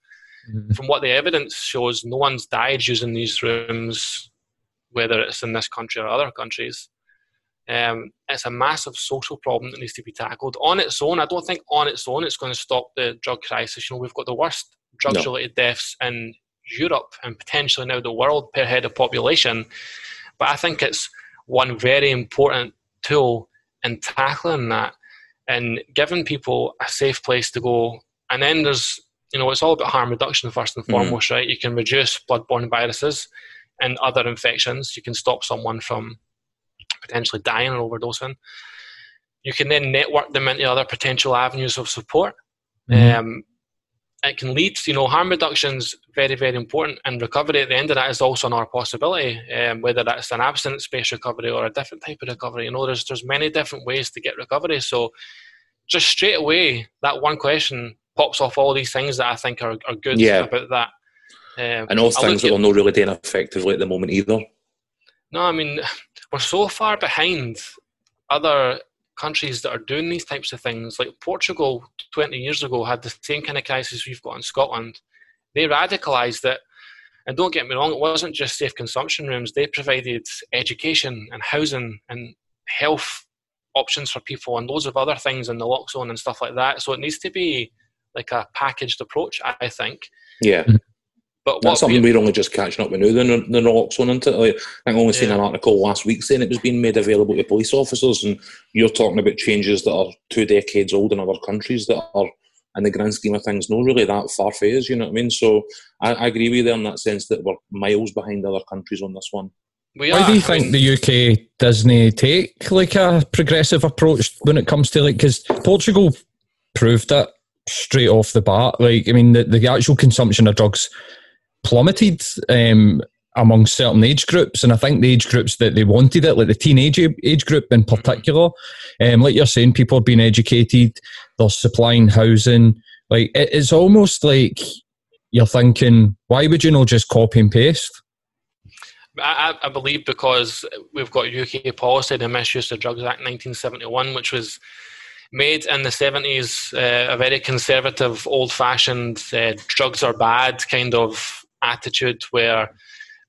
Mm-hmm. From what the evidence shows, no one's died using these rooms, whether it's in this country or other countries. Um, it's a massive social problem that needs to be tackled on its own. I don't think on its own it's going to stop the drug crisis. You know, we've got the worst drugs-related no. deaths in Europe and potentially now the world per head of population. But I think it's one very important tool in tackling that and giving people a safe place to go. And then there's, you know, it's all about harm reduction first and mm-hmm. foremost, mm-hmm. right? You can reduce bloodborne viruses and other infections. You can stop someone from potentially dying or overdosing. You can then network them into other potential avenues of support. Mm-hmm. Um, it can lead to, you know, harm reductions very, very important. And recovery at the end of that is also another possibility, um, whether that's an abstinence-based recovery or a different type of recovery. You know, there's, there's many different ways to get recovery. So just straight away, that one question pops off all these things that I think are, are good yeah. about that. Um, and all things that are not really doing effectively at the moment either. No, I mean, <sighs> we're so far behind other countries that are doing these types of things. Like Portugal 20 years ago had the same kind of crisis we've got in Scotland. They radicalised it. And don't get me wrong, it wasn't just safe consumption rooms. They provided education and housing and health options for people and loads of other things in naloxone and stuff like that. So it needs to be like a packaged approach, I think. Yeah. But that's something we, are only just catching up with now. The, the naloxone into it. Like, I only yeah. seen an article last week saying it was being made available to police officers, and you're talking about changes that are two decades old in other countries that are, in the grand scheme of things, not really that far phased. You know what I mean? So I, I agree with you there in that sense that we're miles behind other countries on this one. We Why are. do you think the UK doesn't take like a progressive approach when it comes to like because Portugal proved it straight off the bat. Like I mean, the, the actual consumption of drugs plummeted um, among certain age groups, and I think the age groups that they wanted it, like the teenage age group in particular, um, like you're saying, people are being educated, they're supplying housing. Like it, it's almost like you're thinking, why would you not just copy and paste? I, I believe because we've got UK policy, the Misuse of Drugs Act 1971, which was made in the 70s, uh, a very conservative, old fashioned, uh, drugs are bad kind of attitude where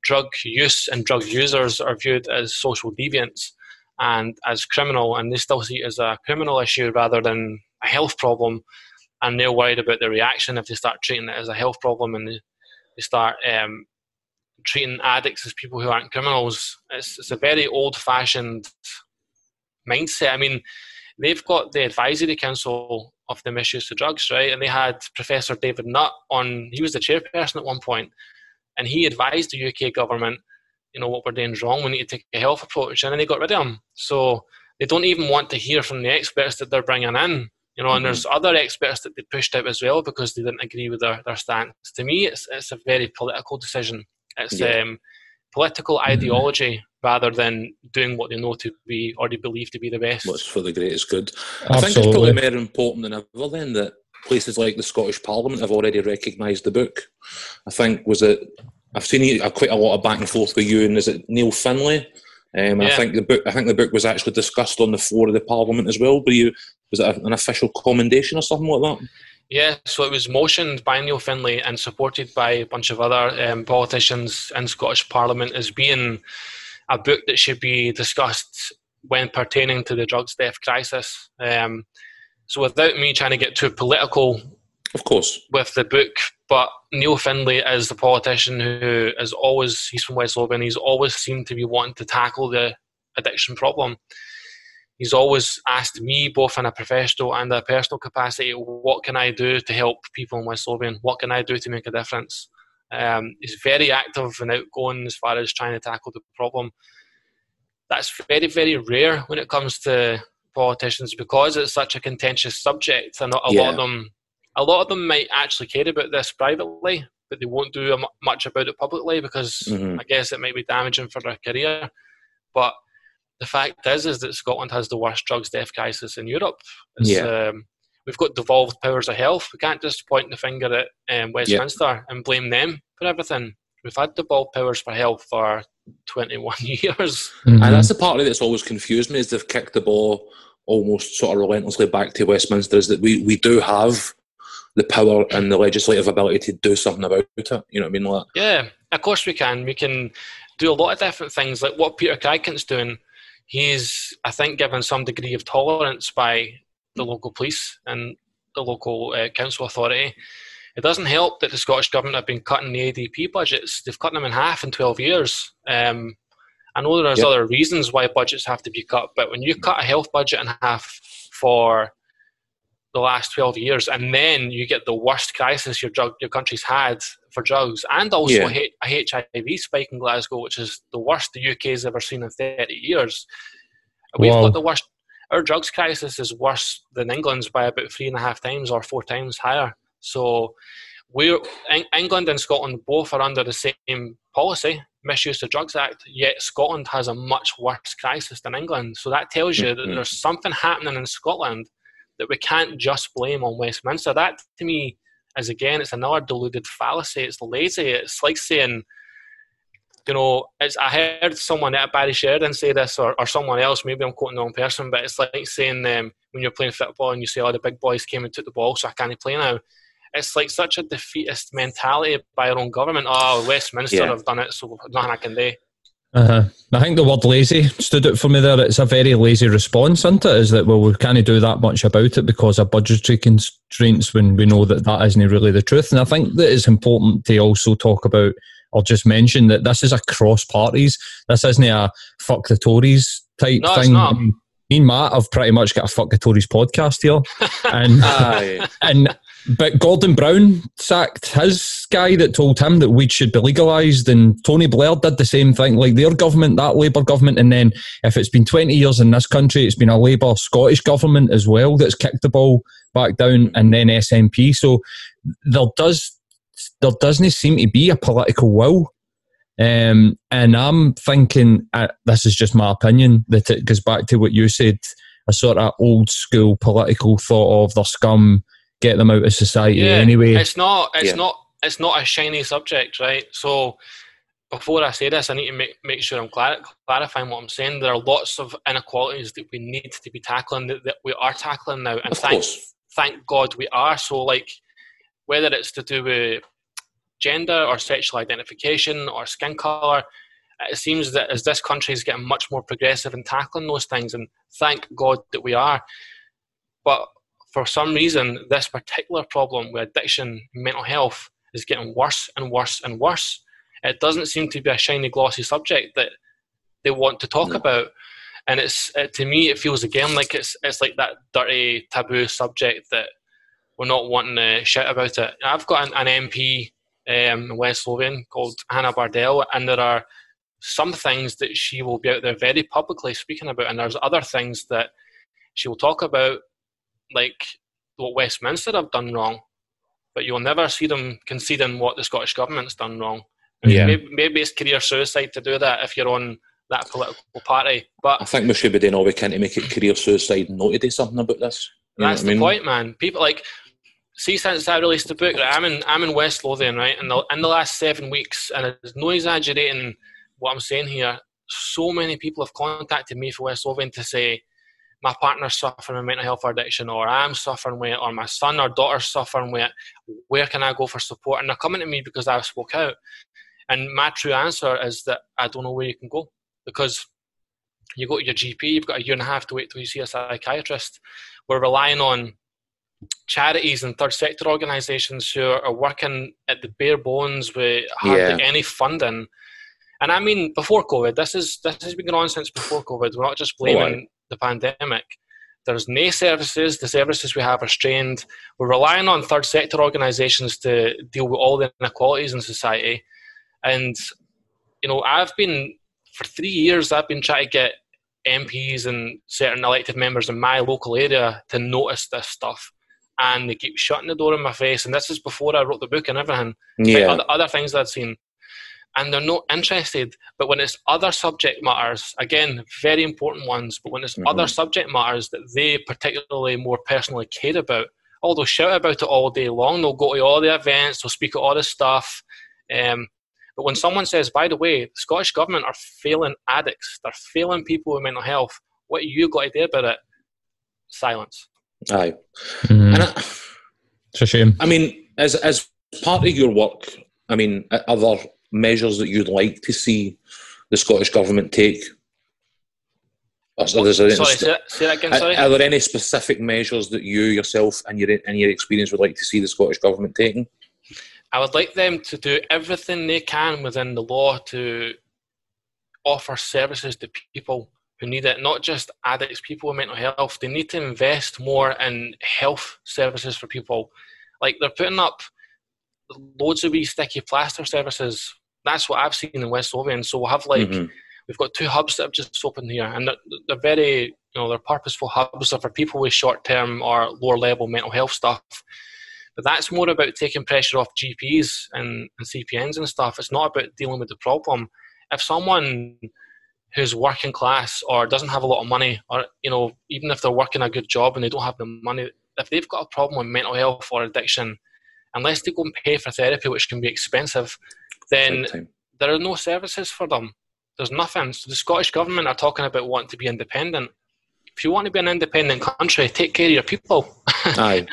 drug use and drug users are viewed as social deviants and as criminal, and they still see it as a criminal issue rather than a health problem. And they're worried about the reaction if they start treating it as a health problem and they, start um, treating addicts as people who aren't criminals. It's, it's a very old fashioned mindset. I mean, they've got the advisory council of the misuse of drugs, right? And they had Professor David Nutt on, he was the chairperson at one point, and he advised the UK government, you know, what we're doing is wrong, we need to take a health approach, and then they got rid of him. So they don't even want to hear from the experts that they're bringing in. You know, and mm-hmm. there's other experts that they pushed out as well because they didn't agree with their, their stance. To me, it's, it's a very political decision. It's yeah. um, political ideology mm-hmm. rather than doing what they know to be or they believe to be the best. What's for the greatest good. Absolutely. I think it's probably more important than ever then that places like the Scottish Parliament have already recognised the book. I think was it. I've seen quite a lot of back and forth with you and is it Neil Findlay? Um, yeah. I think the book. I think the book was actually discussed on the floor of the Parliament as well. But you was it an official commendation or something like that? Yeah, so it was motioned by Neil Findlay and supported by a bunch of other um, politicians in Scottish Parliament as being a book that should be discussed when pertaining to the drugs death crisis. Um, so without me trying to get too political, of course, with the book, but Neil Findlay is the politician who is always he's from West Lothian. He's always seemed to be wanting to tackle the addiction problem he's always asked me, both in a professional and a personal capacity, what can I do to help people in West Lothian? What can I do to make a difference? Um, he's very active and outgoing as far as trying to tackle the problem. That's very, very rare when it comes to politicians because it's such a contentious subject, and a yeah. lot of them, a lot of them might actually care about this privately, but they won't do much about it publicly because mm-hmm. I guess it might be damaging for their career. But the fact is, is that Scotland has the worst drugs death crisis in Europe. It's, yeah. Um, we've got devolved powers of health. We can't just point the finger at um, Westminster yeah. and blame them for everything. We've had devolved powers for health for 21 <laughs> years. Mm-hmm. And that's the part of it that's always confused me is they've kicked the ball almost sort of relentlessly back to Westminster is that we, we do have the power and the legislative ability to do something about it. You know what I mean? Like, yeah, of course we can. We can do a lot of different things, like what Peter Krykant's doing he's, I think, given some degree of tolerance by the local police and the local uh, council authority. It doesn't help that the Scottish Government have been cutting the ADP budgets. They've cut them in half in 12 years. Um, I know there's yep. other reasons why budgets have to be cut, but when you cut a health budget in half for the last 12 years and then you get the worst crisis your drug your country's had for drugs and also yeah. a, HIV spike in Glasgow which is the worst the UK has ever seen in 30 years we've wow. got the worst our drugs crisis is worse than England's by about three and a half times or four times higher so we're England and Scotland both are under the same policy misuse of drugs act yet Scotland has a much worse crisis than England so that tells you mm-hmm. that there's something happening in Scotland that we can't just blame on Westminster. That to me is again, it's another deluded fallacy. It's lazy. It's like saying, you know, it's, I heard someone at Barry Sheridan say this, or, or someone else. Maybe I'm quoting the wrong person, but it's like saying um, when you're playing football and you say, "Oh, the big boys came and took the ball, so I can't play now." It's like such a defeatist mentality by our own government. Oh, Westminster yeah. have done it, so nothing I can do. Uh-huh. I think the word lazy stood out for me there. It's a very lazy response, isn't it? Is that, well, we can't do that much about it because of budgetary constraints when we know that that isn't really the truth. And I think that it's important to also talk about or just mention that this is across parties. This isn't a fuck the Tories type no, thing. I mean, me and Matt have pretty much got a fuck the Tories podcast here. <laughs> and, <laughs> and but Gordon Brown sacked his guy that told him that weed should be legalised, and Tony Blair did the same thing. Like their government, that Labour government, and then if it's been 20 years in this country, it's been a Labour Scottish government as well that's kicked the ball back down, and then SNP. So there does there doesn't seem to be a political will. Um, and I'm thinking, uh, this is just my opinion, that it goes back to what you said, a sort of old school political thought of the scum get them out of society Yeah, anyway. It's not. It's Yeah. not. It's not a shiny subject, right? So before I say this, I need to make, make sure I'm clar- clarifying what I'm saying. There are lots of inequalities that we need to be tackling that, that we are tackling now, and Of thank course. thank God we are. So like whether it's to do with gender or sexual identification or skin color. It seems that as this country is getting much more progressive in tackling those things, and thank God that we are. But for some reason, this particular problem with addiction, and mental health, is getting worse and worse and worse. It doesn't seem to be a shiny, glossy subject that they want to talk No. about, and it's it, to me, it feels again like it's it's like that dirty, taboo subject that we're not wanting to shout about it. I've got an, an MP um, in West Lothian called Hannah Bardell, and there are some things that she will be out there very publicly speaking about, and there's other things that she will talk about, like what Westminster have done wrong, but you'll never see them conceding what the Scottish government's done wrong. I mean, Yeah. maybe, maybe it's career suicide to do that if you're on that political party, but I think we should be doing all we can to make it career suicide not to do something about this. You That's what I the mean? point, man. People like see since I released the book, right, I'm in I'm in West Lothian, right? And the, in the last seven weeks, and there's no exaggerating what I'm saying here. So many people have contacted me for West Lothian to say my partner's suffering with mental health addiction, or I'm suffering with it, or my son or daughter's suffering with it. Where can I go for support? And they're coming to me because I spoke out. And my true answer is that I don't know where you can go because you go to your GP, you've got a year and a half to wait till you see a psychiatrist. We're relying on charities and third sector organisations who are working at the bare bones with hardly Yeah. any funding. And I mean, before COVID, this is this has been going on since before COVID. We're not just blaming the pandemic. There's no services. The services we have are strained. We're relying on third sector organisations to deal with all the inequalities in society. And you know, I've been for three years. I've been trying to get MPs and certain elected members in my local area to notice this stuff, and they keep shutting the door in my face. And this is before I wrote the book and everything. Like Yeah. other, other things that I've seen. And they're not interested. But when it's other subject matters, again, very important ones, but when it's Mhm. other subject matters that they particularly more personally care about, oh, they'll shout about it all day long. They'll go to all the events, they'll speak at all this stuff. Um, but when someone says, by the way, the Scottish Government are failing addicts, they're failing people with mental health, what you got to do about it? Silence. Aye. Mhm. And I, It's a shame. I mean, as as part of your work, I mean, are there measures that you'd like to see the Scottish government take? Or a- Sorry, say that, say that again, are, sorry. are there any specific measures that you yourself and your in your experience would like to see the Scottish government taking? I would like them to do everything they can within the law to offer services to people who need it, not just addicts, people with mental health. They need to invest more in health services for people. Like they're putting up loads of wee sticky plaster services. That's what I've seen in West Lothian. So we'll have like Mhm. we've got two hubs that have just opened here, and they're, they're very, you know, they're purposeful hubs. They're for people with short-term or lower-level mental health stuff. But that's more about taking pressure off GPs and, and CPNs and stuff. It's not about dealing with the problem. If someone who's working class or doesn't have a lot of money, or you know, even if they're working a good job and they don't have the money, if they've got a problem with mental health or addiction, unless they go and pay for therapy, which can be expensive, then there are no services for them. There's nothing. So the Scottish government are talking about wanting to be independent. If you want to be an independent country, take care of your people. <laughs> Aye,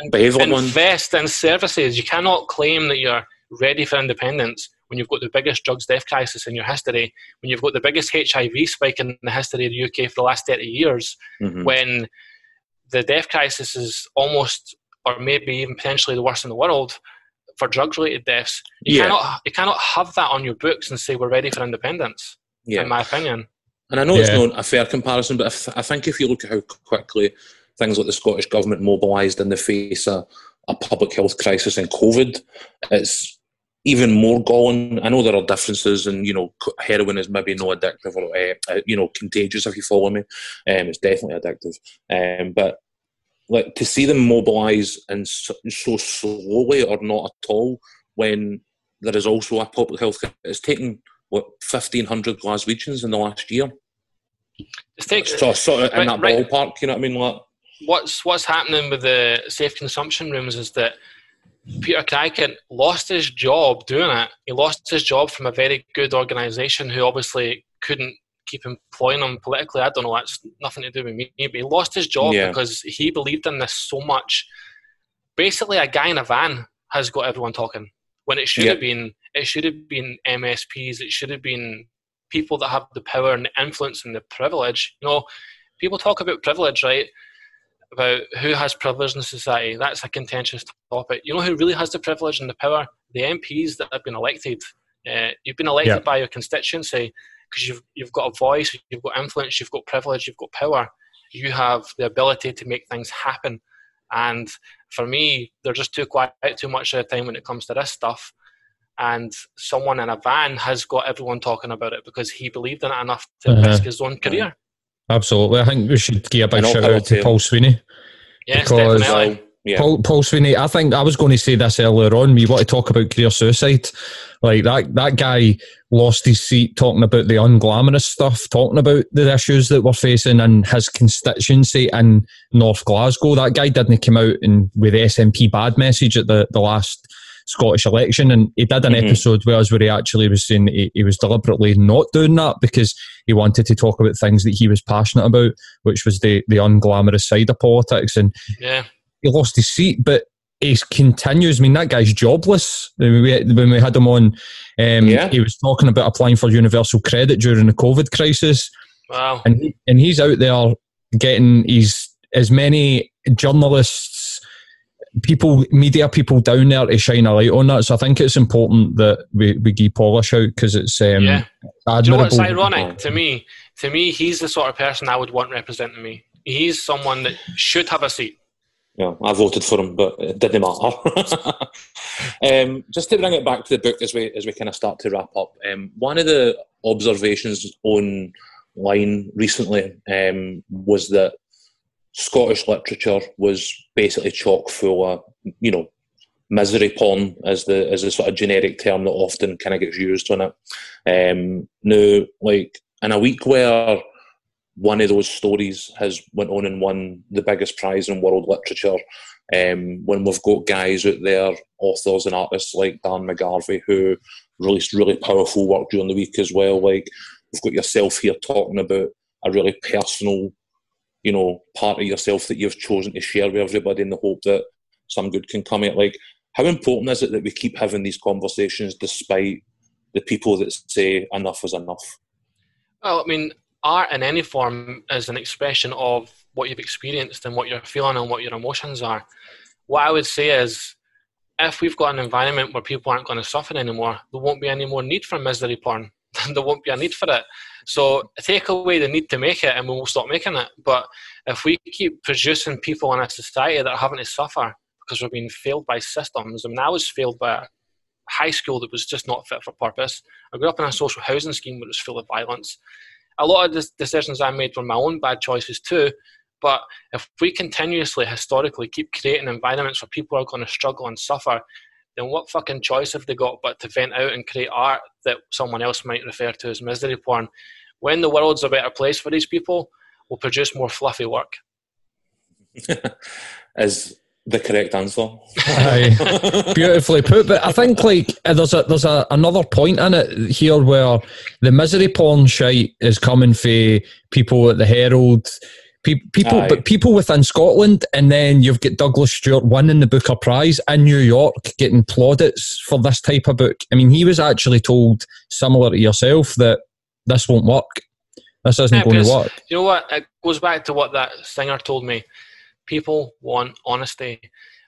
one. Invest in services. You cannot claim that you're ready for independence when you've got the biggest drugs death crisis in your history, when you've got the biggest HIV spike in the history of the UK for the last 30 years, Mhm. when the death crisis is almost, or maybe even potentially the worst in the world for drug related deaths. You, Yeah. cannot, you cannot have that on your books and say we're ready for independence, Yeah. in my opinion. And I know it's not a fair comparison, but if, I think if you look at how quickly things like the Scottish government mobilised in the face of a public health crisis in COVID, it's even more galling. I know there are differences, and you know, heroin is maybe no addictive or uh, you know contagious. If you follow me, um, it's definitely addictive. Um, but like to see them mobilise and so, so, slowly or not at all when there is also a public health. It's taken what fifteen hundred Glaswegians in the last year. Just take so, sort of in that right, ballpark. You know what I mean? Like, what's what's happening with the safe consumption rooms is that Peter Krykant lost his job doing it. He lost his job from a very good organisation who obviously couldn't keep employing him politically. I don't know. That's nothing to do with me. But he lost his job yeah. because he believed in this so much. Basically, a guy in a van has got everyone talking when it should have been. It should have been MSPs. It should have been people that have the power and the influence and the privilege. You know, people talk about privilege, right? about who has privilege in society. That's a contentious topic. You know who really has the privilege and the power? The MPs that have been elected. Uh, you've been elected yeah. by your constituency because you've you've got a voice, you've got influence, you've got privilege, you've got power. You have the ability to make things happen. And for me, they're just too quiet too much of the time when it comes to this stuff. And someone in a van has got everyone talking about it because he believed in it enough to uh-huh. risk his own career. Absolutely. I think we should give a big shout out to Paul Sweeney. Yes, because definitely. Yeah. Paul, Paul Sweeney, I think I was going to say this earlier on. We want to talk about career suicide. Like that, that guy lost his seat talking about the unglamorous stuff, talking about the issues that we're facing in his constituency in North Glasgow. That guy didn't come out and with the SNP bad message at the, the last Scottish election. And he did an mm-hmm. episode where, where he actually was saying he, he was deliberately not doing that because he wanted to talk about things that he was passionate about, which was the, the unglamorous side of politics. And yeah. He lost his seat, but he continues. I mean, that guy's jobless. When we, when we had him on, um, yeah. he was talking about applying for universal credit during the COVID crisis. Wow. And, he, and he's out there getting his as many journalists people, media people down there to shine a light on that. So I think it's important that we, we give polish out because it's um, yeah. admirable. Do you know what's ironic to me? To me, he's the sort of person I would want representing me. He's someone that should have a seat. Yeah, I voted for him, but it didn't matter. <laughs> um, just to bring it back to the book as we as we kind of start to wrap up, um, one of the observations online recently um, was that Scottish literature was basically chock full of, you know, misery porn as the as the sort of generic term that often kind of gets used on it. Um, now, like in a week where one of those stories has went on and won the biggest prize in world literature, um, when we've got guys out there, authors and artists like Darren McGarvey, who released really powerful work during the week as well. Like we've got yourself here talking about a really personal you know, part of yourself that you've chosen to share with everybody in the hope that some good can come out. Like, how important is it that we keep having these conversations despite the people that say enough is enough? Well, I mean, art in any form is an expression of what you've experienced and what you're feeling and what your emotions are. What I would say is, if we've got an environment where people aren't going to suffer anymore, there won't be any more need for misery porn. <laughs> there won't be a need for it. So take away the need to make it and we'll stop making it. But if we keep producing people in a society that are having to suffer because we're being failed by systems, I mean, I was failed by a high school that was just not fit for purpose. I grew up in a social housing scheme that was full of violence. A lot of the decisions I made were my own bad choices too. But if we continuously, historically, keep creating environments where people are going to struggle and suffer, then what fucking choice have they got but to vent out and create art that someone else might refer to as misery porn? When the world's a better place for these people, we'll produce more fluffy work. <laughs> Is the correct answer. Aye. Beautifully put. But I think like uh, there's a there's a, another point in it here where the misery porn shite is coming for people at the Herald people, Aye. but people within Scotland, and then you've got Douglas Stuart winning the Booker Prize in New York, getting plaudits for this type of book. I mean, he was actually told, similar to yourself, that this won't work. This isn't yeah, going to work. You know what? It goes back to what that singer told me. People want honesty,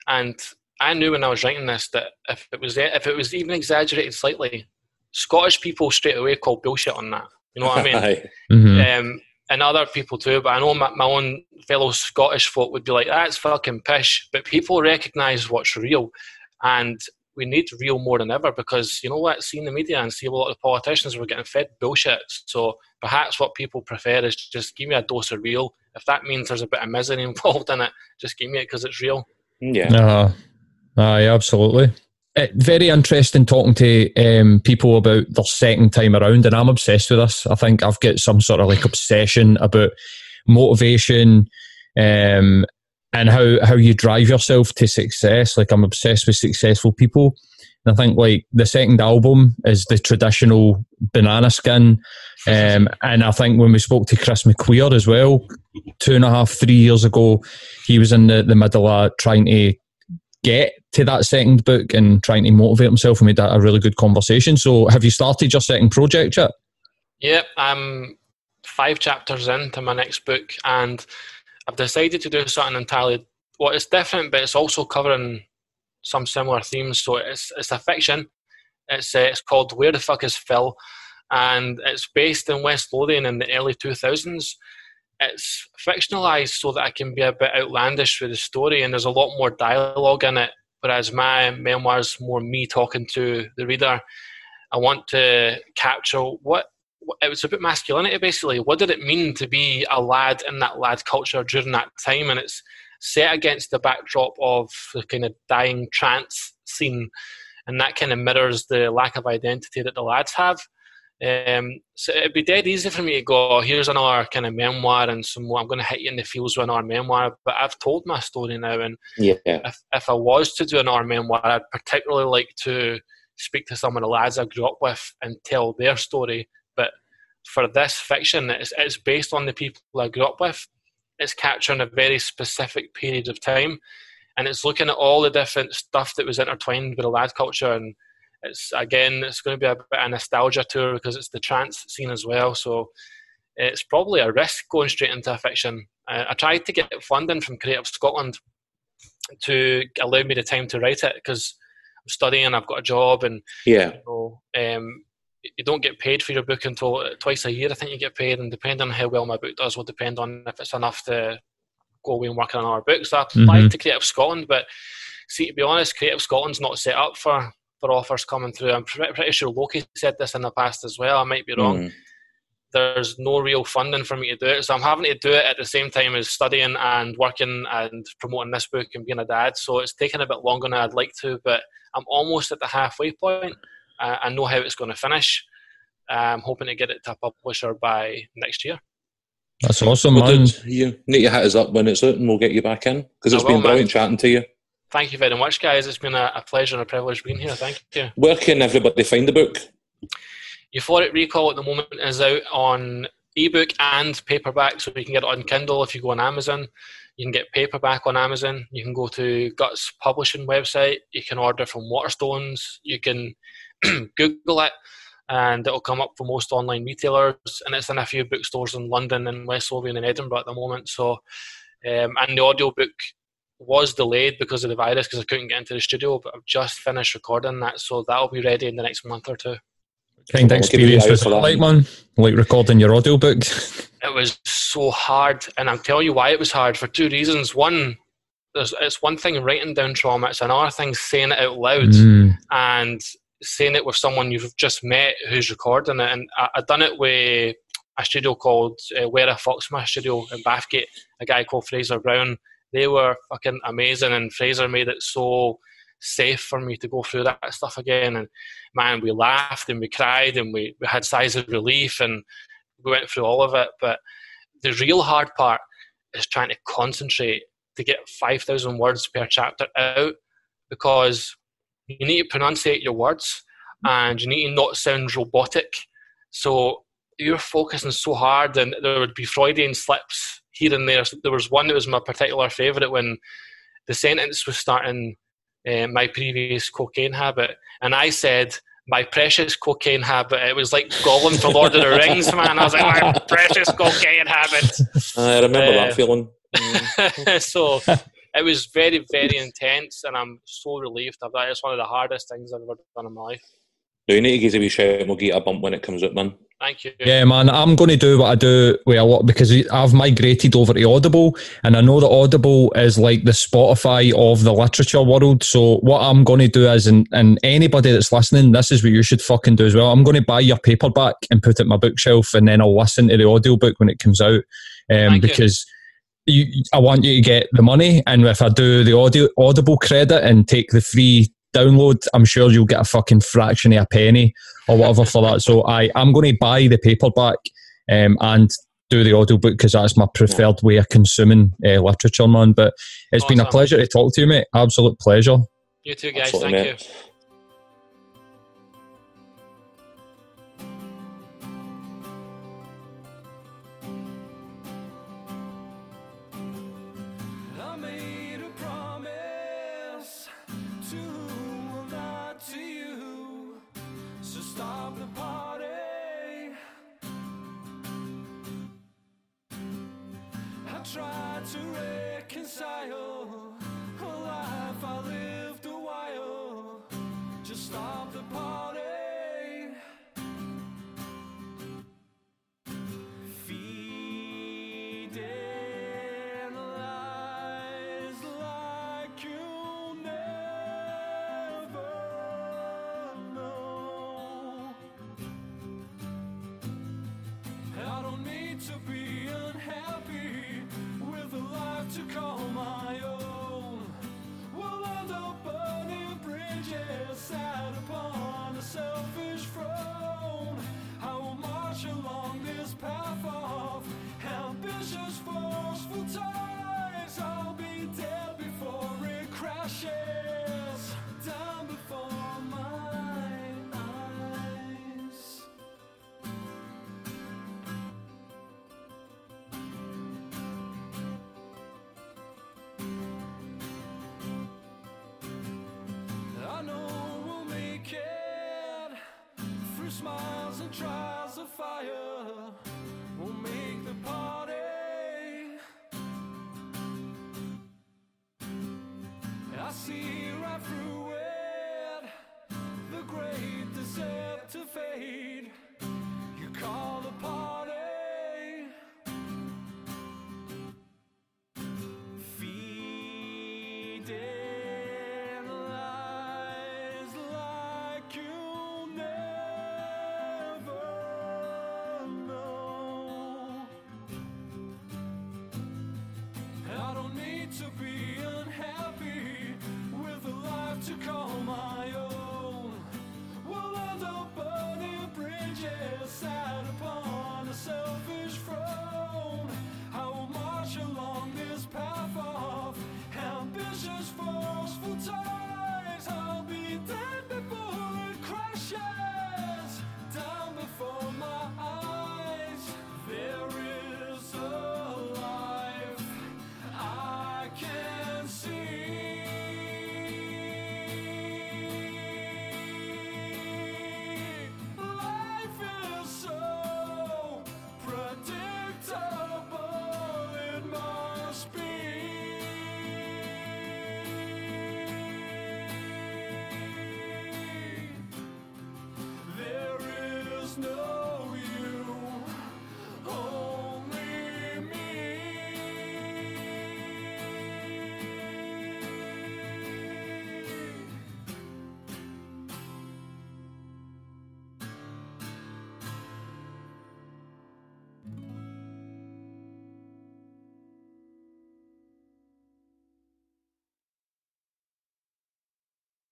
and I knew when I was writing this that if it was if it was even exaggerated slightly, Scottish people straight away call bullshit on that. You know what I mean? <laughs> mm-hmm. um, and other people too, but I know my, my own fellow Scottish folk would be like, that's fucking pish. But people recognise what's real. And we need real more than ever because you know what? Seeing the media and see a lot of politicians were getting fed bullshit. So perhaps what people prefer is just give me a dose of real. If that means there's a bit of misery <laughs> involved in it, just give me it because it's real. Yeah. Uh, aye, absolutely. Uh, very interesting talking to um, people about their second time around, and I'm obsessed with this. I think I've got some sort of like obsession about motivation um, and how how you drive yourself to success. Like I'm obsessed with successful people. And I think like the second album is the traditional banana skin. Um, and I think when we spoke to Chris McQueer as well, two and a half, three years ago, he was in the, the middle of trying to get to that second book and trying to motivate himself and made that a really good conversation. So have you started your second project yet? Yep, I'm five chapters into my next book and I've decided to do something entirely well it's different but it's also covering some similar themes. So it's it's a fiction. It's uh, it's called Where the Fuck Is Phil, and it's based in West Lothian in the early two thousands. It's fictionalized so that I can be a bit outlandish with the story, and there's a lot more dialogue in it. Whereas my memoirs more me talking to the reader. I want to capture what it was about masculinity basically. What did it mean to be a lad in that lad culture during that time? And it's set against the backdrop of the kind of dying trance scene, and that kind of mirrors the lack of identity that the lads have. Um, so it'd be dead easy for me to go, here's another kind of memoir and some more. I'm going to hit you in the feels with another memoir. But I've told my story now, and yeah. if, if I was to do another memoir, I'd particularly like to speak to some of the lads I grew up with and tell their story. But for this fiction, it's, it's based on the people I grew up with it's capturing a very specific period of time and it's looking at all the different stuff that was intertwined with the lad culture and it's again it's going to be a bit of a nostalgia tour because it's the trance scene as well so it's probably a risk going straight into a fiction. Uh, i tried to get funding from creative scotland to allow me the time to write it because i'm studying i've got a job and yeah. you know, um, you don't get paid for your book until uh, twice a year. I think you get paid, and depending on how well my book does, will depend on if it's enough to go away and work on our books. So I applied mm-hmm. to Creative Scotland, but see, to be honest, Creative Scotland's not set up for for offers coming through. I'm pretty sure Loki said this in the past as well. I might be wrong. Mm. There's no real funding for me to do it, so I'm having to do it at the same time as studying and working and promoting this book and being a dad. So it's taken a bit longer than I'd like to, but I'm almost at the halfway point. Uh, I know how it's going to finish. I'm hoping to get it to a publisher by next year. That's awesome, well, man. Dude, you need your hit us up when it's out and we'll get you back in because it's will, been brilliant man. chatting to you. Thank you very much, guys. It's been a, a, pleasure and a privilege being here. Thank you. Where can everybody find the book? Euphoric Recall at the moment is out on ebook and paperback, so you can get it on Kindle if you go on Amazon. You can get paperback on Amazon. You can go to Guts Publishing website. You can order from Waterstones. You can <clears throat> Google it and it'll come up for most online retailers. And it's in a few bookstores in London and West Lothian and Edinburgh at the moment. So, um, and the audiobook was delayed because of the virus because I couldn't get into the studio, but I've just finished recording that, so that'll be ready in the next month or two. Kind of experience was like, man? Like recording your audiobook? <laughs> it was so hard, and I'll tell you why it was hard for two reasons. One, there's it's one thing writing down trauma; it's another thing saying it out loud. Mm. And saying it with someone you've just met who's recording it. And I, have done it with a studio called uh, Fox Foxma Studio in Bathgate, a guy called Fraser Brown. They were fucking amazing, and Fraser made it so safe for me to go through that stuff again. And man, we laughed and we cried and we, we had sighs of relief and we went through all of it. But the real hard part is trying to concentrate to get 5,000 words per chapter out because you need to pronunciate your words and you need to not sound robotic. So you're focusing so hard, and there would be Freudian slips here and there. There was one that was my particular favourite when the sentence was starting uh, my previous cocaine habit, and I said, my precious cocaine habit. It was like Gollum for Lord of the Rings, man. I was like, my precious cocaine habit. <laughs> I remember uh, that feeling. <laughs> so it was very, very intense, and I'm so relieved of that. It's one of the hardest things I've ever done in my life. Do you need to give a wee shout and we'll get a bump when it comes out, man? Thank you. Yeah, man, I'm going to do what I do with a lot because I've migrated over to Audible, and I know that Audible is like the Spotify of the literature world. So what I'm going to do is, and, and anybody that's listening, this is what you should fucking do as well. I'm going to buy your paperback and put it in my bookshelf, and then I'll listen to the audiobook when it comes out, um, because. You, I want you to get the money, and if I do the audio audible credit and take the free download, I'm sure you'll get a fucking fraction of a penny or whatever for that. So I, I'm going to buy the paperback um, and do the audiobook because that's my preferred way of consuming uh, literature, man. But it's awesome. been a pleasure to talk to you, mate. Absolute pleasure. You too, guys. Absolutely, Thank mate. you. guess a life I lived a while. Just stop the party. Smiles and trials of fire. Will make